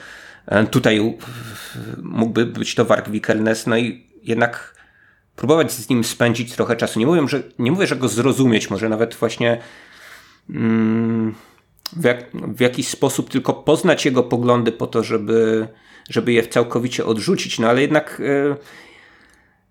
Tutaj mógłby być to Warg Vikernes, no i jednak próbować z nim spędzić trochę czasu. Nie mówię, że, nie mówię, że go zrozumieć, może nawet właśnie mm, w, jak, w jakiś sposób tylko poznać jego poglądy po to, żeby, żeby je całkowicie odrzucić, no ale jednak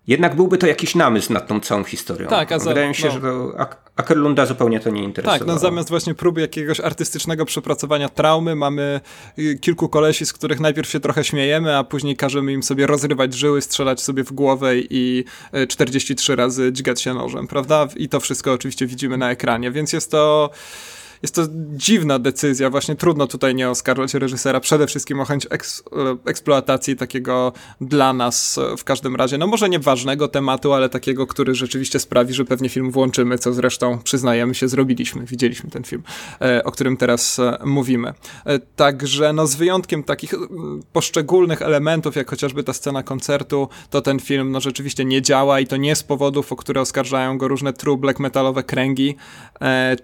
jednak byłby to jakiś namysł nad tą całą historią. Tak, a za, Wydaje mi się, no. że to Ackerlunda zupełnie to nie interesuje. Tak, no zamiast właśnie próby jakiegoś artystycznego przepracowania traumy, mamy y, kilku kolesi, z których najpierw się trochę śmiejemy, a później każemy im sobie rozrywać żyły, strzelać sobie w głowę i 43 y, razy dźgać się nożem, prawda? I to wszystko oczywiście widzimy na ekranie, więc jest to jest to dziwna decyzja, właśnie trudno tutaj nie oskarżać reżysera, przede wszystkim o chęć eks eksploatacji takiego dla nas w każdym razie, no może nie ważnego tematu, ale takiego, który rzeczywiście sprawi, że pewnie film włączymy, co zresztą przyznajemy się, zrobiliśmy, widzieliśmy ten film, e, o którym teraz e, mówimy. E, także no z wyjątkiem takich poszczególnych elementów, jak chociażby ta scena koncertu, to ten film no rzeczywiście nie działa i to nie z powodów, o które oskarżają go różne true black metalowe kręgi,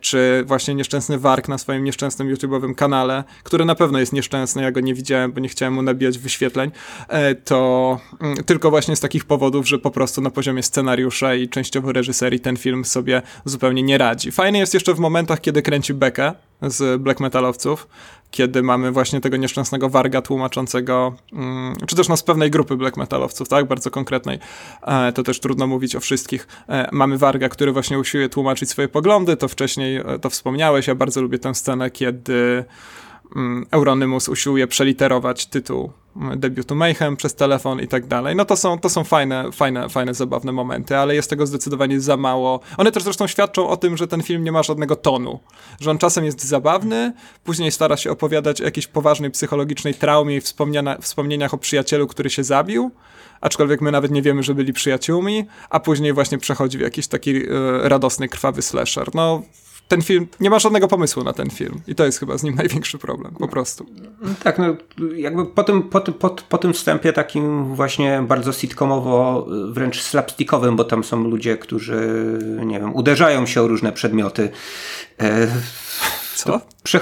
czy właśnie nieszczęsne nieszczęsny Wark na swoim nieszczęsnym YouTube'owym kanale, który na pewno jest nieszczęsny, ja go nie widziałem, bo nie chciałem mu nabijać wyświetleń, e, to mm, tylko właśnie z takich powodów, że po prostu na poziomie scenariusza i częściowo reżyserii ten film sobie zupełnie nie radzi. Fajny jest jeszcze w momentach, kiedy kręci bekę z black metalowców, kiedy mamy właśnie tego nieszczęsnego warga tłumaczącego, mm, czy też no z pewnej grupy black metalowców, tak, bardzo konkretnej, e, to też trudno mówić o wszystkich. E, mamy warga, który właśnie usiłuje tłumaczyć swoje poglądy, to wcześniej e, to wspomniałeś, ja bardzo lubię tę scenę, kiedy Euronymus usiłuje przeliterować tytuł debiutu Mayhem przez telefon i tak dalej. No to są, to są fajne, fajne, fajne, zabawne momenty, ale jest tego zdecydowanie za mało. One też zresztą świadczą o tym, że ten film nie ma żadnego tonu. Że on czasem jest zabawny, później stara się opowiadać o jakiejś poważnej psychologicznej traumie i wspomnieniach o przyjacielu, który się zabił, aczkolwiek my nawet nie wiemy, że byli przyjaciółmi, a później właśnie przechodzi w jakiś taki y, radosny, krwawy slasher. No ten film, nie ma żadnego pomysłu na ten film i to jest chyba z nim największy problem, po prostu. Tak, no jakby po tym, po, po, po tym wstępie takim właśnie bardzo sitcomowo, wręcz slapstickowym, bo tam są ludzie, którzy, nie wiem, uderzają się o różne przedmioty. E, Co? Prze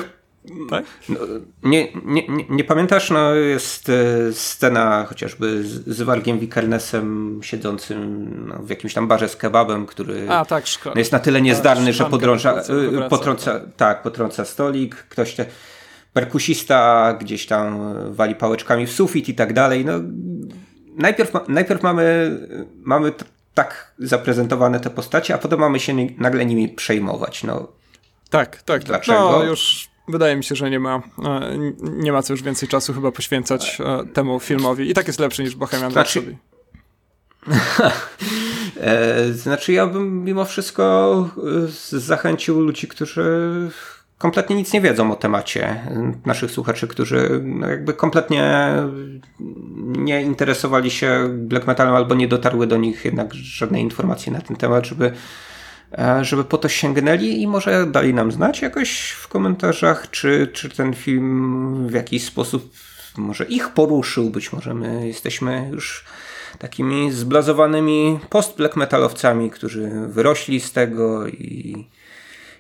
tak? No, nie, nie, nie, pamiętasz, no jest e, scena chociażby z, z Wargiem Wikernesem siedzącym no, w jakimś tam barze z kebabem, który A, tak, no, jest na tyle niezdarny, że podrąża, e, potrąca, tak. tak, potrąca stolik, ktoś te, perkusista gdzieś tam wali pałeczkami w sufit i tak dalej. No, najpierw, najpierw mamy, mamy tak zaprezentowane te postacie, a potem mamy się nagle nimi przejmować. No, tak, tak. Dlaczego? No, już Wydaje mi się, że nie ma, e, nie ma co już więcej czasu chyba poświęcać e, temu filmowi. I tak jest lepszy niż Bohemian znaczy... Rhapsody. E, znaczy ja bym mimo wszystko zachęcił ludzi, którzy kompletnie nic nie wiedzą o temacie. Naszych słuchaczy, którzy no jakby kompletnie nie interesowali się black metalem albo nie dotarły do nich jednak żadne informacje na ten temat, żeby żeby po to sięgnęli i może dali nam znać jakoś w komentarzach, czy, czy ten film w jakiś sposób może ich poruszył, być może my jesteśmy już takimi zblazowanymi post-black metalowcami, którzy wyrośli z tego i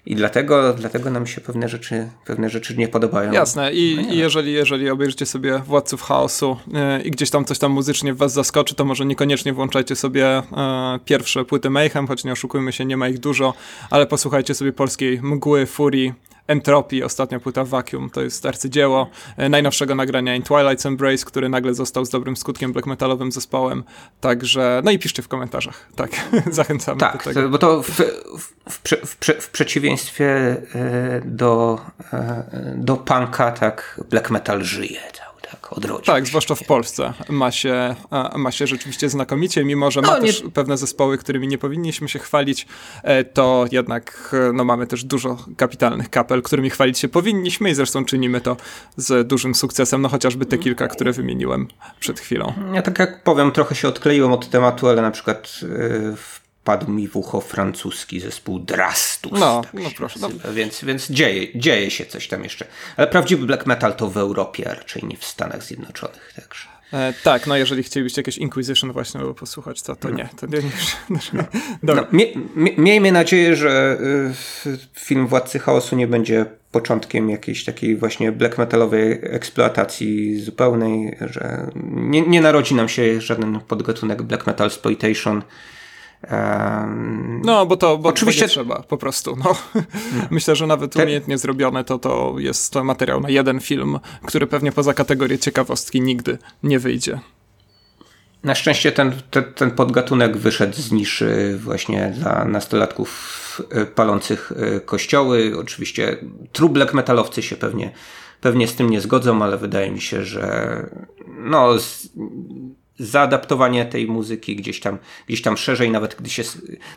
i dlatego, dlatego nam się pewne rzeczy, pewne rzeczy nie podobają. Jasne. I, no i jeżeli, jeżeli obejrzycie sobie Władców Chaosu yy, i gdzieś tam coś tam muzycznie was zaskoczy, to może niekoniecznie włączajcie sobie yy, pierwsze płyty Mayhem, choć nie oszukujmy się, nie ma ich dużo, ale posłuchajcie sobie polskiej Mgły, Furii, Entropii, ostatnia płyta Vacuum, to jest arcydzieło e, najnowszego nagrania In Twilight's Embrace, który nagle został z dobrym skutkiem black metalowym zespołem, także, no i piszcie w komentarzach, tak, zachęcamy tak, do tego. Tak, bo to w, w, w, w przeciwieństwie e, do, e, do punka, tak, black metal żyje cały tak odrodzić. Tak, zwłaszcza w Polsce ma się, ma się rzeczywiście znakomicie, mimo że ma no, też pewne zespoły, którymi nie powinniśmy się chwalić, e, to jednak no, mamy też dużo kapitalnych kapel, którymi chwalić się powinniśmy i zresztą czynimy to z dużym sukcesem, no chociażby te kilka, które wymieniłem przed chwilą. Ja tak jak powiem, trochę się odkleiłem od tematu, ale na przykład w wpadł mi w ucho francuski zespół Drastus. No, tak no proszę. No. Więc, więc dzieje, dzieje się coś tam jeszcze. Ale prawdziwy black metal to w Europie, a raczej nie w Stanach Zjednoczonych. Także. E, tak, no jeżeli chcielibyście jakieś Inquisition właśnie posłuchać, to, to nie. To nie, nie. No, mie, mie, miejmy nadzieję, że y, film Władcy Chaosu nie będzie początkiem jakiejś takiej właśnie black metalowej eksploatacji zupełnej, że nie, nie narodzi nam się żaden podgatunek black metal exploitation no, bo to bo oczywiście trzeba po prostu. No. Myślę, że nawet umiejętnie zrobione to, to jest to materiał na jeden film, który pewnie poza kategorię ciekawostki nigdy nie wyjdzie. Na szczęście ten, ten, ten podgatunek wyszedł z niszy właśnie dla nastolatków e, palących e, kościoły. Oczywiście trublek metalowcy się pewnie, pewnie z tym nie zgodzą, ale wydaje mi się, że no, zaadaptowanie tej muzyki gdzieś tam, gdzieś tam szerzej, nawet gdy się,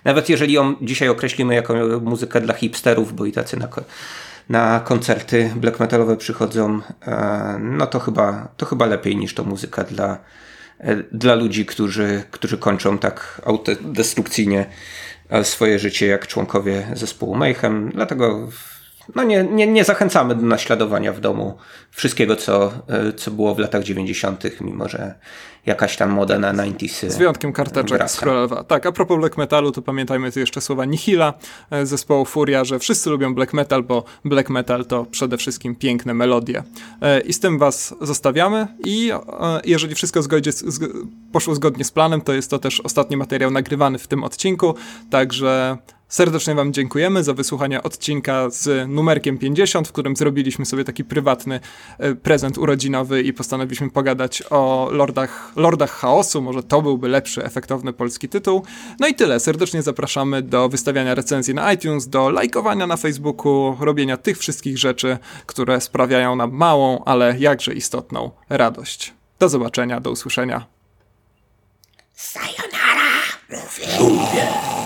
nawet jeżeli ją dzisiaj określimy jako muzykę dla hipsterów, bo i tacy na, na koncerty black metalowe przychodzą, e, no to chyba, to chyba lepiej niż to muzyka dla, e, dla ludzi, którzy, którzy kończą tak autodestrukcyjnie e, swoje życie jak członkowie zespołu Mayhem. Dlatego no nie, nie, nie zachęcamy do naśladowania w domu wszystkiego, co, co było w latach 90., mimo że jakaś tam moda na 90s. Z wyjątkiem karteczek z Królowa. Tak, a propos black metalu, to pamiętajmy tu jeszcze słowa Nihila z zespołu Furia, że wszyscy lubią black metal, bo black metal to przede wszystkim piękne melodie. E, I z tym was zostawiamy i e, jeżeli wszystko zgodzi, poszło zgodnie z planem, to jest to też ostatni materiał nagrywany w tym odcinku, także Serdecznie Wam dziękujemy za wysłuchanie odcinka z numerkiem 50, w którym zrobiliśmy sobie taki prywatny e, prezent urodzinowy i postanowiliśmy pogadać o Lordach, Lordach Chaosu. Może to byłby lepszy, efektowny polski tytuł. No i tyle. Serdecznie zapraszamy do wystawiania recenzji na iTunes, do lajkowania na Facebooku, robienia tych wszystkich rzeczy, które sprawiają nam małą, ale jakże istotną radość. Do zobaczenia, do usłyszenia. Sayonara! Mówię.